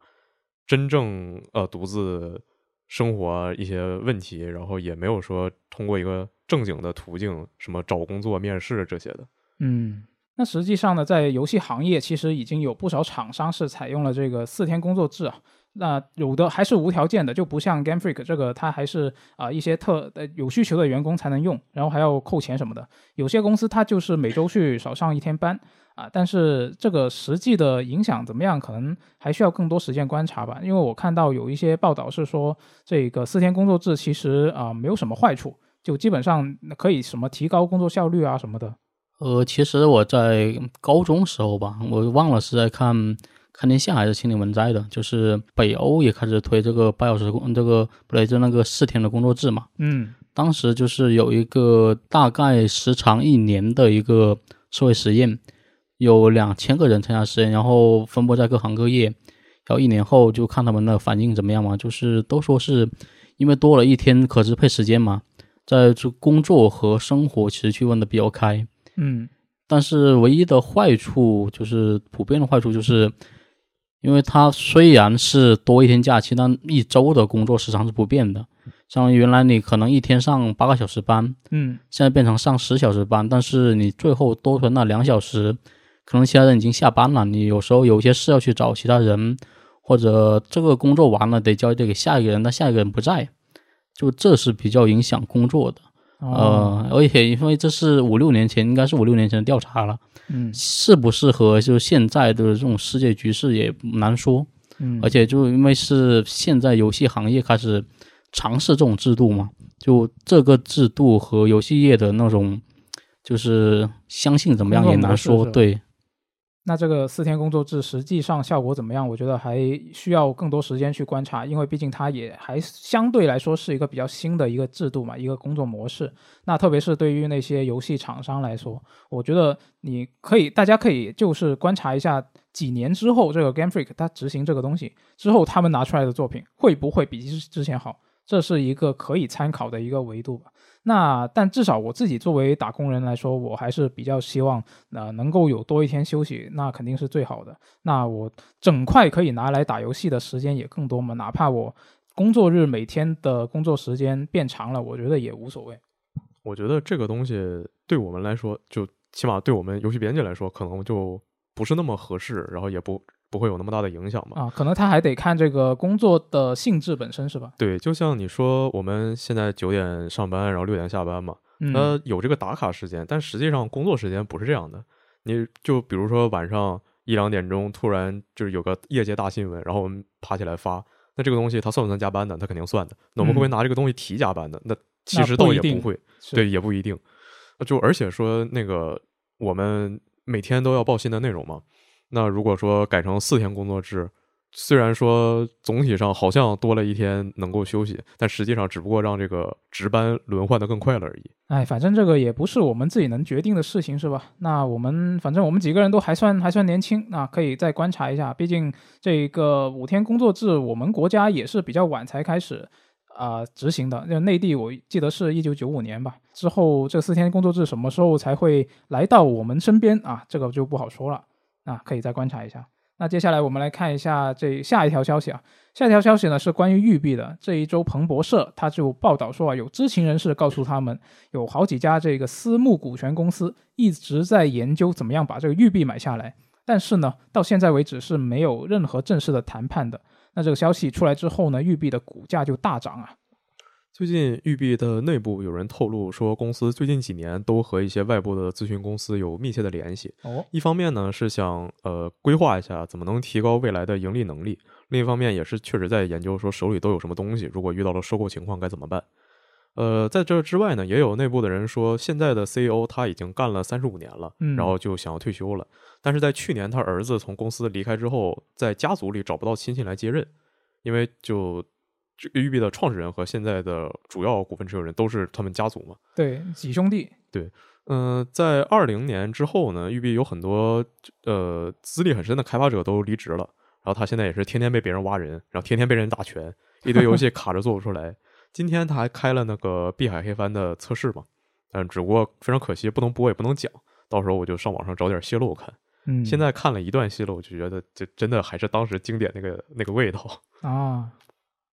真正呃独自生活一些问题，然后也没有说通过一个正经的途径，什么找工作、面试这些的。嗯。那实际上呢，在游戏行业，其实已经有不少厂商是采用了这个四天工作制啊。那有的还是无条件的，就不像 Game Freak 这个，它还是啊、一些特呃有需求的员工才能用，然后还要扣钱什么的。有些公司它就是每周去少上一天班啊，但是这个实际的影响怎么样，可能还需要更多时间观察吧。因为我看到有一些报道是说，这个四天工作制其实啊、没有什么坏处，就基本上可以什么提高工作效率啊什么的。呃，其实我在高中时候吧，我忘了是在看看天下还是青年文摘的，就是北欧也开始推这个八小时工，这个不对，就那个四天的工作制嘛。嗯当时就是有一个大概时长一年的一个社会实验，有两千个人参加实验，然后分布在各行各业，然后一年后就看他们的反应怎么样嘛，就是都说是因为多了一天可支配时间嘛，在这工作和生活其实区分的比较开。嗯但是唯一的坏处就是普遍的坏处就是，因为它虽然是多一天假期，但一周的工作时长是不变的。像原来你可能一天上八个小时班，嗯现在变成上十小时班，但是你最后多出来那两小时，可能其他人已经下班了，你有时候有些事要去找其他人，或者这个工作完了得交接给下一个人，但下一个人不在，就这是比较影响工作的。哦呃，而且因为这是五六年前，应该是五六年前的调查了，嗯适不适合就是现在的这种世界局势也难说。嗯，而且就因为是现在游戏行业开始尝试这种制度嘛，就这个制度和游戏业的那种就是相信怎么样也难说。对，那这个四天工作制实际上效果怎么样？我觉得还需要更多时间去观察，因为毕竟它也还相对来说是一个比较新的一个制度嘛，一个工作模式。那特别是对于那些游戏厂商来说，我觉得你可以，大家可以就是观察一下几年之后，这个 Game Freak 它执行这个东西之后，他们拿出来的作品会不会比之之前好？这是一个可以参考的一个维度吧。那但至少我自己作为打工人来说，我还是比较希望呃能够有多一天休息，那肯定是最好的。那我整块可以拿来打游戏的时间也更多嘛，哪怕我工作日每天的工作时间变长了，我觉得也无所谓。我觉得这个东西对我们来说，就起码对我们游戏编辑来说，可能就不是那么合适，然后也不不会有那么大的影响吧。啊，可能他还得看这个工作的性质本身是吧？对，就像你说，我们现在九点上班，然后六点下班嘛，嗯，它有这个打卡时间，但实际上工作时间不是这样的。你就比如说晚上一两点钟，突然就是有个业界大新闻，然后我们爬起来发，那这个东西它算不算加班呢？它肯定算的。那我们会不会拿这个东西提加班的？那其实倒也不会，对，也不一定。就而且说那个我们每天都要报新的内容嘛，那如果说改成四天工作制，虽然说总体上好像多了一天能够休息，但实际上只不过让这个值班轮换的更快了而已。哎，反正这个也不是我们自己能决定的事情，是吧？那我们反正我们几个人都还算还算年轻，那可以再观察一下。毕竟这个五天工作制，我们国家也是比较晚才开始啊、执行的。那内地我记得是一九九五年吧，之后这四天工作制什么时候才会来到我们身边啊？这个就不好说了。啊可以再观察一下。那接下来我们来看一下这下一条消息啊，下一条消息呢是关于育碧的。这一周，彭博社他就报道说啊，有知情人士告诉他们，有好几家这个私募股权公司一直在研究怎么样把这个育碧买下来，但是呢，到现在为止是没有任何正式的谈判的。那这个消息出来之后呢，育碧的股价就大涨啊。最近育碧的内部有人透露说，公司最近几年都和一些外部的咨询公司有密切的联系。哦，一方面呢是想呃规划一下怎么能提高未来的盈利能力，另一方面也是确实在研究说手里都有什么东西，如果遇到了收购情况该怎么办。呃，在这之外呢，也有内部的人说，现在的 CEO 他已经干了三十五年了，嗯然后就想要退休了。但是在去年他儿子从公司离开之后，在家族里找不到亲戚来接任，因为就这个育碧的创始人和现在的主要股份持有人都是他们家族嘛。对，几兄弟，对嗯、在二零年之后呢，育碧有很多呃资历很深的开发者都离职了，然后他现在也是天天被别人挖人，然后天天被人打拳，一堆游戏卡着做不出来。今天他还开了那个《碧海黑帆》的测试嘛，嗯，只不过非常可惜不能播也不能讲，到时候我就上网上找点泄露看。嗯，现在看了一段泄露，我就觉得这真的还是当时经典那个那个味道。啊，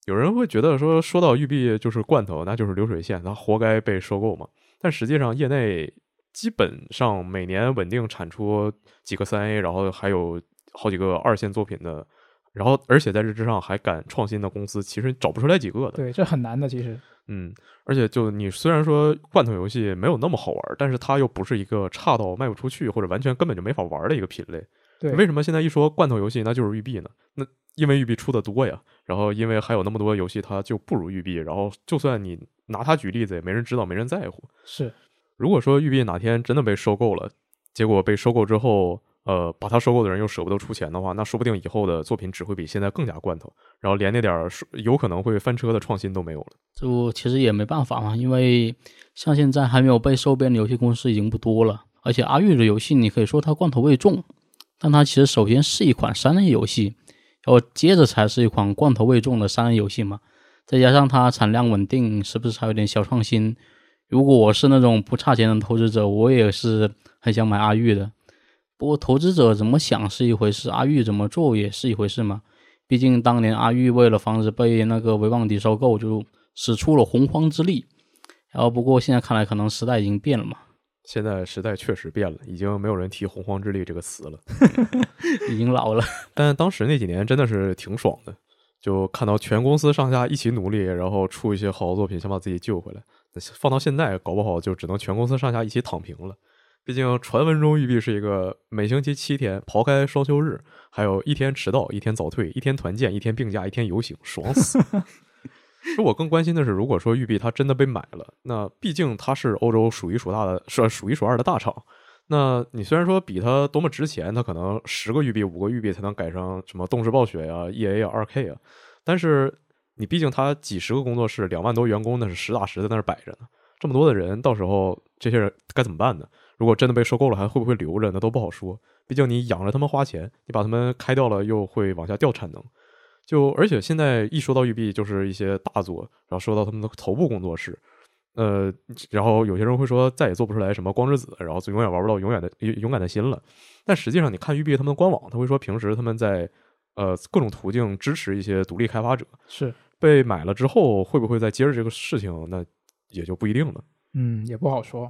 有人会觉得说，说到育碧就是罐头，那就是流水线，它活该被收购嘛。但实际上，业内基本上每年稳定产出几个三 A，然后还有好几个二线作品的，然后而且在这之上还敢创新的公司，其实找不出来几个的。对，这很难的，其实。嗯，而且就你虽然说罐头游戏没有那么好玩，但是它又不是一个差到卖不出去或者完全根本就没法玩的一个品类。对，为什么现在一说罐头游戏，那就是育碧呢？那因为育碧出的多呀，然后因为还有那么多游戏它就不如育碧，然后就算你拿它举例子，也没人知道，没人在乎。是，如果说育碧哪天真的被收购了，结果被收购之后，呃，把它收购的人又舍不得出钱的话，那说不定以后的作品只会比现在更加罐头，然后连那点儿说有可能会翻车的创新都没有了。就其实也没办法嘛，因为像现在还没有被收编的游戏公司已经不多了，而且阿玉的游戏你可以说它罐头味重，但它其实首先是一款三 A 游戏，然后接着才是一款罐头味重的三 A 游戏嘛，再加上它产量稳定，是不是还有点小创新？如果我是那种不差钱的投资者，我也是很想买阿玉的。不过投资者怎么想是一回事，阿玉怎么做也是一回事嘛。毕竟当年阿玉为了防止被那个维旺迪收购，就使出了洪荒之力。然后不过现在看来，可能时代已经变了嘛，现在时代确实变了，已经没有人提“洪荒之力”这个词了。已经老了。但当时那几年真的是挺爽的，就看到全公司上下一起努力，然后出一些好作品，想把自己救回来。那放到现在，搞不好就只能全公司上下一起躺平了。毕竟传闻中玉碧是一个每星期七天，刨开双休日，还有一天迟到、一天早退、一天团建、一天病假、一天游行，爽死。实我更关心的是，如果说育碧它真的被买了，那毕竟它是欧洲数一数大的、是数一数二的大厂。那你虽然说比它多么值钱，它可能十个育碧、五个育碧才能改成什么动视暴雪呀、EA 啊、二 K 啊，但是你毕竟它几十个工作室、两万多员工，那是实打实在那儿摆着呢。这么多的人，到时候这些人该怎么办呢？如果真的被收购了，还会不会留着？那都不好说。毕竟你养着他们花钱，你把他们开掉了，又会往下掉产能。就而且现在一说到育碧，就是一些大作，然后说到他们的头部工作室，呃，然后有些人会说再也做不出来什么光之子，然后就永远玩不到永远的勇敢的心了。但实际上，你看育碧他们的官网，他会说平时他们在呃各种途径支持一些独立开发者。是被买了之后，会不会再接着这个事情？那也就不一定了。嗯，也不好说。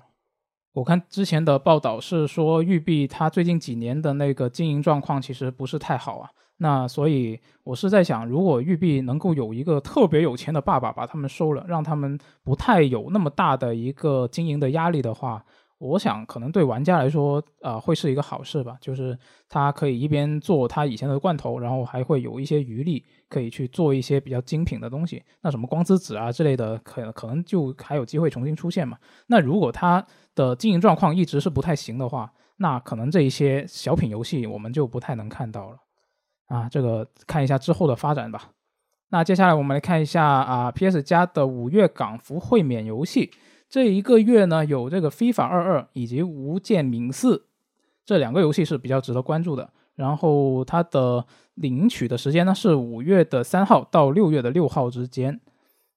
我看之前的报道是说，育碧它最近几年的那个经营状况其实不是太好啊。那所以，我是在想，如果育碧能够有一个特别有钱的爸爸把他们收了，让他们不太有那么大的一个经营的压力的话。我想可能对玩家来说，呃，会是一个好事吧。就是他可以一边做他以前的罐头，然后还会有一些余力可以去做一些比较精品的东西。那什么光之子啊之类的，可可能就还有机会重新出现嘛。那如果他的经营状况一直是不太行的话，那可能这一些小品游戏我们就不太能看到了。啊，这个看一下之后的发展吧。那接下来我们来看一下啊，PS 加的五月港服会免游戏。这一个月呢，有这个《FIFA 二二》以及《无间冥四》这两个游戏是比较值得关注的。然后它的领取的时间呢是五月的三号到六月的六号之间。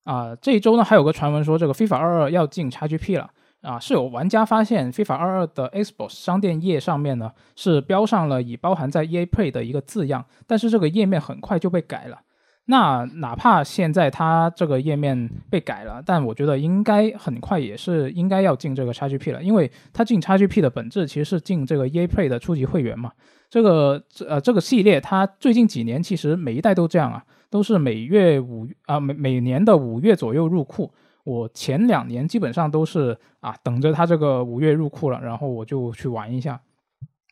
啊，这一周呢还有个传闻说这个《FIFA 二二》要进 XGP 了。啊，是有玩家发现《FIFA 二二》的 Xbox 商店页上面呢是标上了已包含在 EA Play 的一个字样，但是这个页面很快就被改了。那哪怕现在它这个页面被改了，但我觉得应该很快也是应该要进这个 XGP 了，因为它进 XGP 的本质其实是进这个 EA Play 的初级会员嘛。这个呃这个系列它最近几年其实每一代都这样啊，都是每月五啊每每年的五月左右入库。我前两年基本上都是啊等着它这个五月入库了，然后我就去玩一下，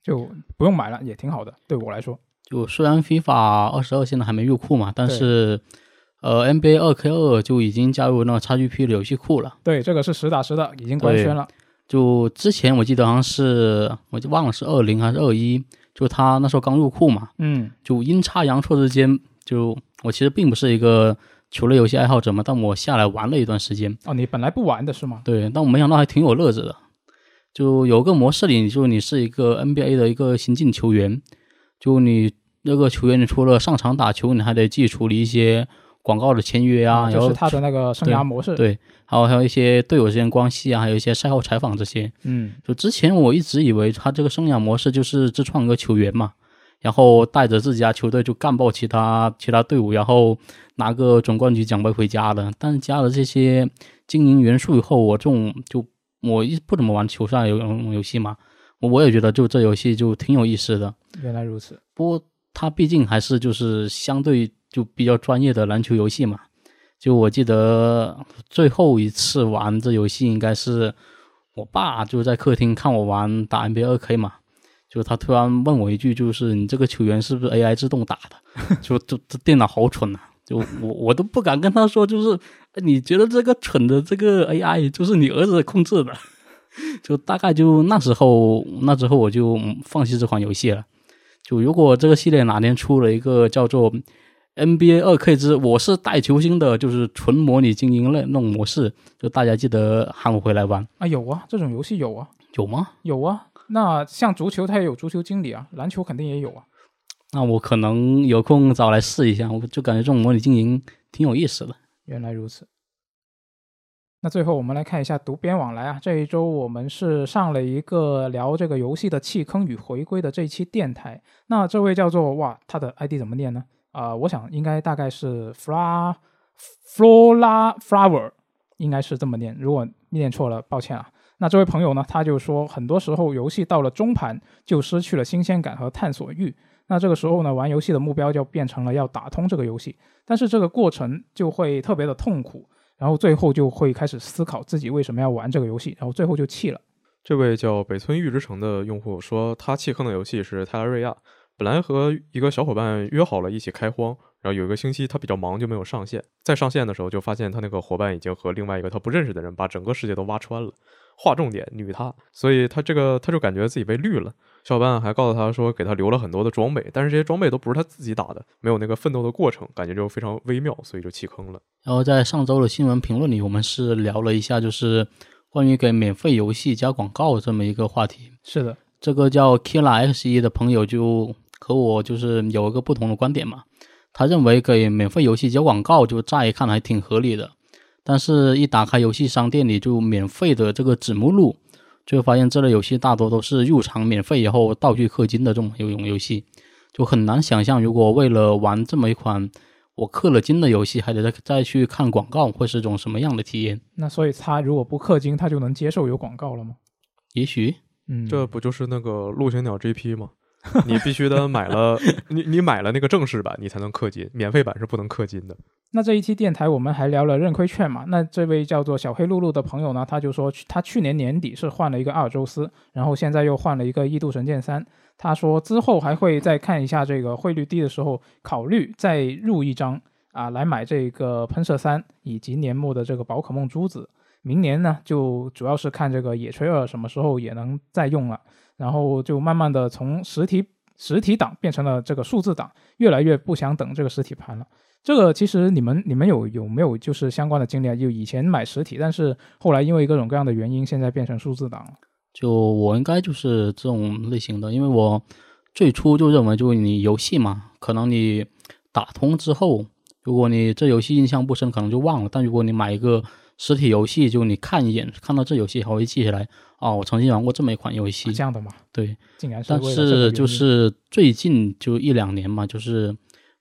就不用买了，也挺好的，对我来说。就虽然 FIFA 二十二现在还没入库嘛，但是，呃，NBA 二 K 二就已经加入那个 XGP 的游戏库了。对，这个是实打实的，已经官宣了。就之前我记得好像是，我就忘了是二零还是二一，就他那时候刚入库嘛。嗯。就阴差阳错之间，就我其实并不是一个球类游戏爱好者嘛，但我下来玩了一段时间。哦，你本来不玩的是吗？对，但我没想到还挺有乐子的。就有个模式里，就你是一个 NBA 的一个新进球员，就你。那个球员，你除了上场打球，你还得自己处理一些广告的签约啊，就是他的那个生涯模式。对，还有还有一些队友之间关系啊，还有一些赛后采访这些。嗯，就之前我一直以为他这个生涯模式就是自创一个球员嘛，然后带着自己家球队就干爆其他其他队伍，然后拿个总冠军奖杯回家的。但是加了这些经营元素以后，我这种就我一不怎么玩球赛游游戏嘛，我也觉得就这游戏就挺有意思的。原来如此，不过。它毕竟还是就是相对就比较专业的篮球游戏嘛，就我记得最后一次玩这游戏应该是我爸就在客厅看我玩打 NBA 二 K 嘛，就他突然问我一句，就是你这个球员是不是 AI 自动打的？就就这电脑好蠢呐！就我我都不敢跟他说，就是你觉得这个蠢的这个 AI 就是你儿子控制的，就大概就那时候那之后我就放弃这款游戏了。就如果这个系列哪天出了一个叫做 NBA 二 K 之我是带球星的，就是纯模拟经营类那种模式，就大家记得喊我回来玩啊！有啊，这种游戏有啊，有吗？有啊。那像足球，它也有足球经理啊，篮球肯定也有啊。那我可能有空找来试一下，我就感觉这种模拟经营挺有意思的。原来如此。那最后我们来看一下读编往来啊，这一周我们是上了一个聊这个游戏的弃坑与回归的这一期电台。那这位叫做哇，他的 ID 怎么念呢？啊，我想应该大概是 fla flora flower，应该是这么念。如果念错了，抱歉啊。那这位朋友呢，他就说，很多时候游戏到了中盘就失去了新鲜感和探索欲。那这个时候呢，玩游戏的目标就变成了要打通这个游戏，但是这个过程就会特别的痛苦。然后最后就会开始思考自己为什么要玩这个游戏，然后最后就弃了。这位叫北村玉之城的用户说，他弃坑的游戏是泰拉瑞亚，本来和一个小伙伴约好了一起开荒，然后有一个星期他比较忙就没有上线，在上线的时候就发现他那个伙伴已经和另外一个他不认识的人把整个世界都挖穿了。划重点，女他，所以他这个他就感觉自己被绿了。小伙伴还告诉他说，给他留了很多的装备，但是这些装备都不是他自己打的，没有那个奋斗的过程，感觉就非常微妙，所以就弃坑了。然后在上周的新闻评论里，我们是聊了一下，就是关于给免费游戏加广告这么一个话题。是的，这个叫 Killa X 一的朋友就和我就是有一个不同的观点嘛。他认为给免费游戏加广告，就乍一看还挺合理的。但是，一打开游戏商店里就免费的这个子目录，就会发现这类游戏大多都是入场免费以后道具氪金的这种游泳游戏，就很难想象如果为了玩这么一款我氪了金的游戏，还得再再去看广告，会是一种什么样的体验？那所以他如果不氪金，他就能接受有广告了吗？也许，嗯，这不就是那个陆行鸟 GP 吗？你必须得买了，你你买了那个正式版，你才能氪金，免费版是不能氪金的。那这一期电台我们还聊了认亏券嘛？那这位叫做小黑露露的朋友呢，他就说他去年年底是换了一个阿尔宙斯，然后现在又换了一个异度神剑三。他说之后还会再看一下这个汇率低的时候，考虑再入一张啊，来买这个喷射三以及年末的这个宝可梦珠子。明年呢，就主要是看这个野炊二什么时候也能再用了。然后就慢慢的从实体实体档变成了这个数字档，越来越不想等这个实体盘了。这个其实你们你们有有没有就是相关的经历啊？就以前买实体，但是后来因为各种各样的原因，现在变成数字档了。就我应该就是这种类型的，因为我最初就认为，就你游戏嘛，可能你打通之后，如果你这游戏印象不深，可能就忘了。但如果你买一个实体游戏，就你看一眼，看到这游戏还会记起来。哦，我曾经玩过这么一款游戏，这样的吗？对，竟然是。但是就是最近就一两年嘛，就是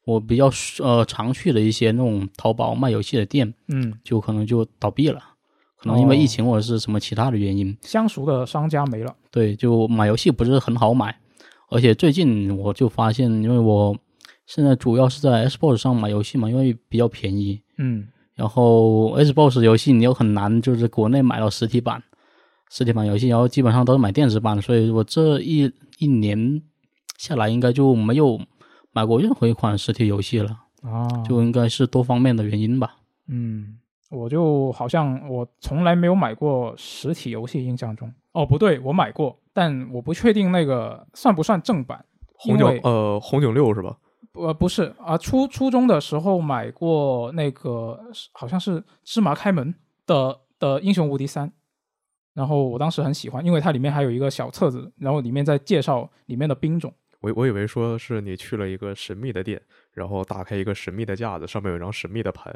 我比较呃常去的一些那种淘宝卖游戏的店，嗯，就可能就倒闭了，可能因为疫情或者是什么其他的原因，相熟的商家没了。对，就买游戏不是很好买，而且最近我就发现，因为我现在主要是在 Xbox 上买游戏嘛，因为比较便宜，嗯，然后 Xbox 游戏你又很难就是国内买到实体版。实体版游戏，然后基本上都是买电子版，所以我这一一年下来应该就没有买过任何一款实体游戏了啊，就应该是多方面的原因吧。嗯，我就好像我从来没有买过实体游戏，印象中哦不对，我买过，但我不确定那个算不算正版。红警呃红警六是吧？呃不是啊，初初中的时候买过那个好像是芝麻开门的的英雄无敌三。然后我当时很喜欢，因为它里面还有一个小册子，然后里面在介绍里面的兵种。我我以为说是你去了一个神秘的店，然后打开一个神秘的架子，上面有一张神秘的牌，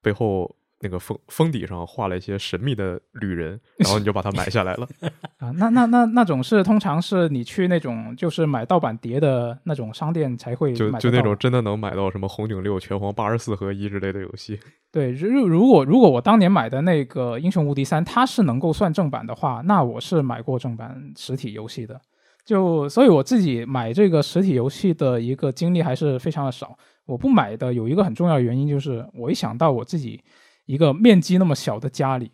背后。那个封封底上画了一些神秘的旅人，然后你就把它买下来了 啊？那那那那种是通常是你去那种就是买盗版碟的那种商店才会就就那种真的能买到什么红警六、拳皇八十四合一之类的游戏。对，如如果如果我当年买的那个英雄无敌三，它是能够算正版的话，那我是买过正版实体游戏的。就所以我自己买这个实体游戏的一个经历还是非常的少。我不买的有一个很重要的原因就是，我一想到我自己。一个面积那么小的家里，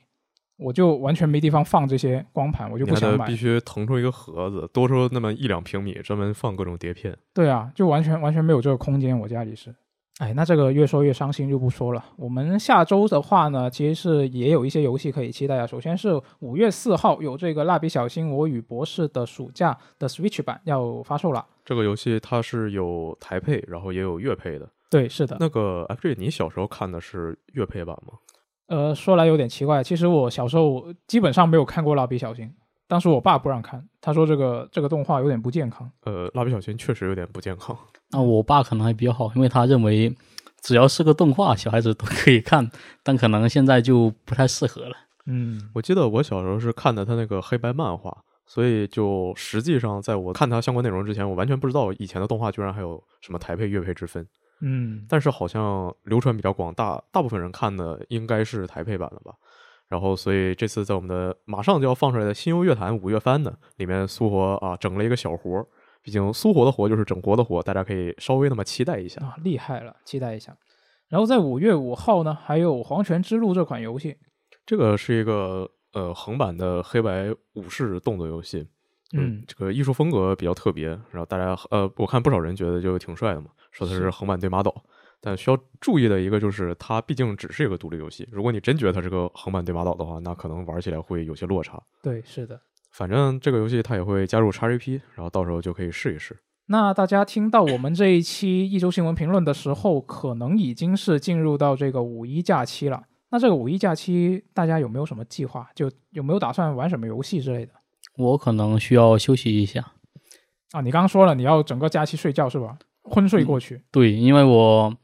我就完全没地方放这些光盘，我就不想买。必须腾出一个盒子，多出那么一两平米，专门放各种碟片。对啊，就完全完全没有这个空间，我家里是。哎，那这个越说越伤心，就不说了。我们下周的话呢，其实是也有一些游戏可以期待啊。首先是五月四号有这个《蜡笔小新：我与博士的暑假》的 Switch 版要发售了。这个游戏它是有台配，然后也有粤配的。对，是的。那个 FJ，你小时候看的是粤配版吗？呃，说来有点奇怪，其实我小时候基本上没有看过蜡笔小新，当时我爸不让看，他说这个这个动画有点不健康。呃，蜡笔小新确实有点不健康。那我爸可能还比较好，因为他认为只要是个动画，小孩子都可以看，但可能现在就不太适合了。嗯，我记得我小时候是看的他那个黑白漫画，所以就实际上在我看他相关内容之前，我完全不知道以前的动画居然还有什么台配、粤配之分。嗯，但是好像流传比较广大，大部分人看的应该是台配版的吧。然后，所以这次在我们的马上就要放出来的新优乐坛五月番呢，里面苏活啊整了一个小活，毕竟苏活的活就是整活的活，大家可以稍微那么期待一下。啊，厉害了，期待一下。然后在五月五号呢，还有《黄泉之路》这款游戏，这个是一个呃横版的黑白武士动作游戏，嗯，这个艺术风格比较特别，然后大家呃，我看不少人觉得就挺帅的嘛，说它是是横版对马岛。但需要注意的一个就是，它毕竟只是一个独立游戏。如果你真觉得它是个横版对马岛的话，那可能玩起来会有些落差。对，是的。反正这个游戏它也会加入 XGP，然后到时候就可以试一试。那大家听到我们这一期一周新闻评论的时候，可能已经是进入到这个五一假期了。那这个五一假期，大家有没有什么计划？就有没有打算玩什么游戏之类的？我可能需要休息一下。啊，你刚刚说了你要整个假期睡觉是吧？昏睡过去。对，因为我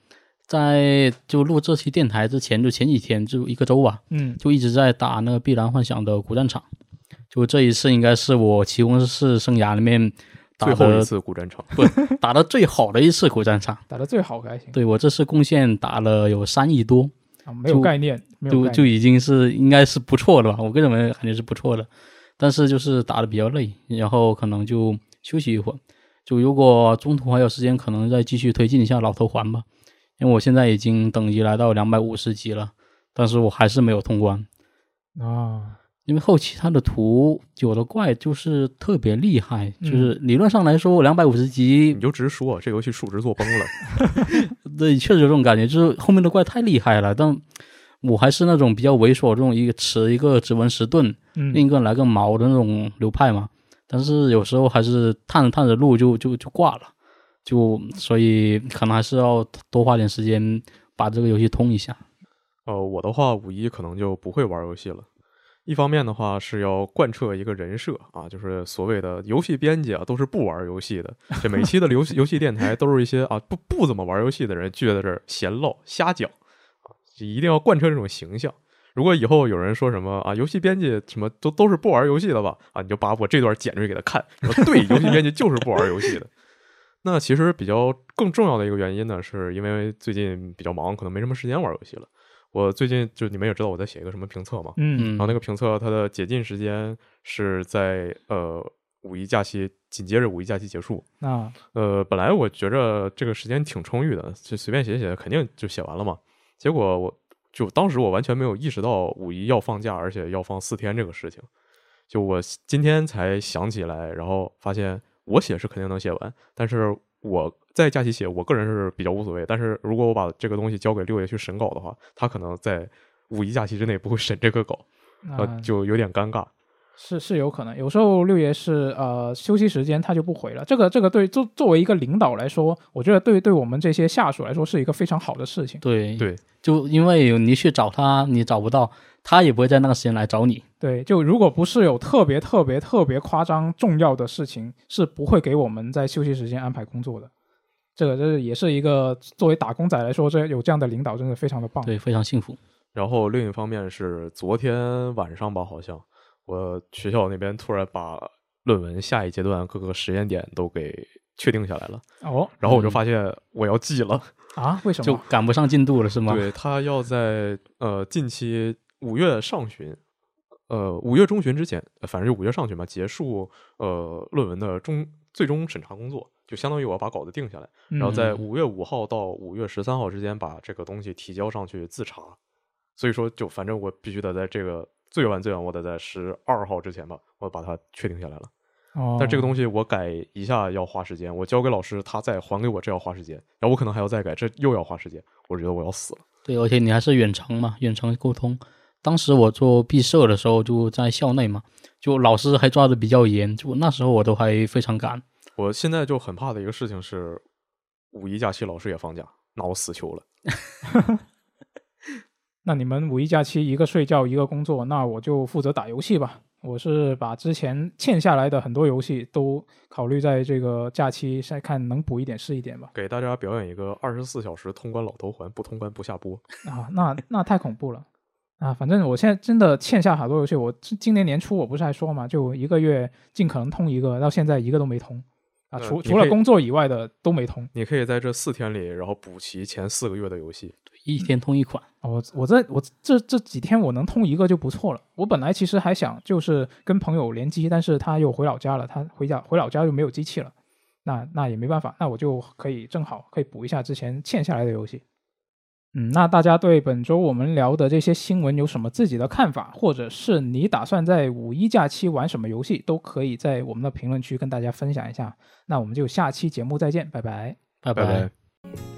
在就录这期电台之前，就前几天就一个周吧，嗯，就一直在打那个《碧蓝幻想》的古战场。就这一次应该是我棋魂士生涯里面打最后一次古战场，不打的最好的一次古战场。打的最好还行。对我这次贡献打了有三亿多，啊，没有就概念，没有就。就已经是应该是不错的吧，我个人感觉是不错的。但是就是打的比较累，然后可能就休息一会儿。就如果中途还有时间，可能再继续推进一下老头环吧。因为我现在已经等级来到两百五十级了，但是我还是没有通关。啊，因为后期它的图有的怪就是特别厉害，嗯就是理论上来说，两百五十级你就直说，这游戏数值做崩了。对，确实有这种感觉，就是后面的怪太厉害了，但我还是那种比较猥琐，这种一个持一个指纹石盾，另一嗯，个来个矛的那种流派嘛。但是有时候还是探着探着路就就就挂了，就所以可能还是要多花点时间把这个游戏通一下。呃，我的话五一可能就不会玩游戏了。一方面的话是要贯彻一个人设啊，就是所谓的游戏编辑啊，都是不玩游戏的。这每期的游戏游戏电台都是一些啊不不怎么玩游戏的人聚在这儿闲唠瞎讲啊，就一定要贯彻这种形象。如果以后有人说什么啊，游戏编辑什么都都是不玩游戏的吧，啊，你就把我这段剪出去给他看，说对，游戏编辑就是不玩游戏的。那其实比较更重要的一个原因呢，是因为最近比较忙，可能没什么时间玩游戏了。我最近就你们也知道我在写一个什么评测嘛，嗯嗯然后那个评测它的解禁时间是在呃五一假期紧接着五一假期结束。啊，呃，本来我觉着这个时间挺充裕的，就随便写写肯定就写完了嘛。结果我就当时我完全没有意识到五一要放假，而且要放四天这个事情。就我今天才想起来，然后发现我写是肯定能写完，但是我在假期写，我个人是比较无所谓。但是如果我把这个东西交给六爷去审稿的话，他可能在五一假期之内不会审这个稿，呃，啊就有点尴尬。是是有可能，有时候六爷是呃休息时间他就不回了，这个这个对作作为一个领导来说，我觉得对对我们这些下属来说是一个非常好的事情。对对，就因为你去找他，你找不到，他也不会在那个时间来找你。对，就如果不是有特别特别特别夸张重要的事情，是不会给我们在休息时间安排工作的。这个这也是一个作为打工仔来说，这有这样的领导真的非常的棒。对，非常幸福。然后另一方面是昨天晚上吧，好像我学校那边突然把论文下一阶段各个实验点都给确定下来了，哦然后我就发现我要记了，啊，为什么就？赶不上进度了，是吗？对他要在呃近期五月上旬，呃五月中旬之前，呃反正就五月上旬吧，结束呃论文的终最终审查工作，就相当于我要把稿子定下来，然后在嗯五月五号到五月十三号之间把这个东西提交上去自查。所以说，就反正我必须得在这个最晚最晚，我得在十二号之前吧，我把它确定下来了。哦，但这个东西我改一下要花时间，我交给老师，他再还给我，这要花时间，然后我可能还要再改，这又要花时间，我觉得我要死了。对，而且你还是远程嘛，远程沟通。当时我做毕设的时候就在校内嘛，就老师还抓的比较严，就那时候我都还非常赶。我现在就很怕的一个事情是，五一假期老师也放假，那我死球了。那你们五一假期一个睡觉一个工作，那我就负责打游戏吧。我是把之前欠下来的很多游戏都考虑在这个假期再看能补一点是一点吧。给大家表演一个二十四小时通关老头环，不通关不下播。啊，那那太恐怖了啊！反正我现在真的欠下好多游戏，我今今年年初我不是还说嘛，就一个月尽可能通一个，到现在一个都没通啊，呃除除了工作以外的都没通。你可以在这四天里，然后补齐前四个月的游戏。一天通一款。我我在我这这几天我能通一个就不错了。我本来其实还想就是跟朋友联机但是他又回老家了他回家回老家又没有机器了那那也没办法那我就可以正好可以补一下之前欠下来的游戏。嗯那大家对本周我们聊的这些新闻有什么自己的看法或者是你打算在五一假期玩什么游戏都可以在我们的评论区跟大家分享一下。那我们就下期节目再见拜拜。拜拜。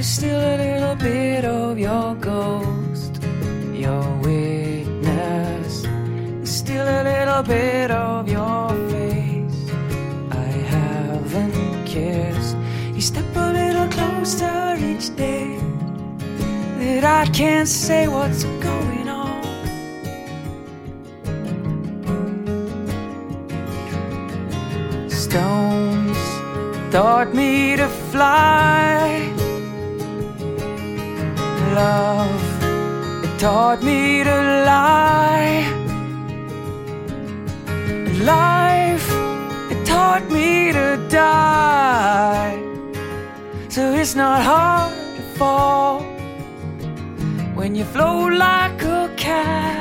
There's still a little bit of your ghost, your witness. There's still a little bit of your face. I haven't kissed. You step a little closer each day. That I can't say what's going on. Stones taught me to fly love, it taught me to lie. Life, it taught me to die. So it's not hard to fall when you float like a cat.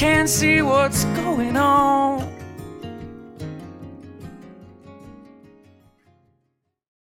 can't see what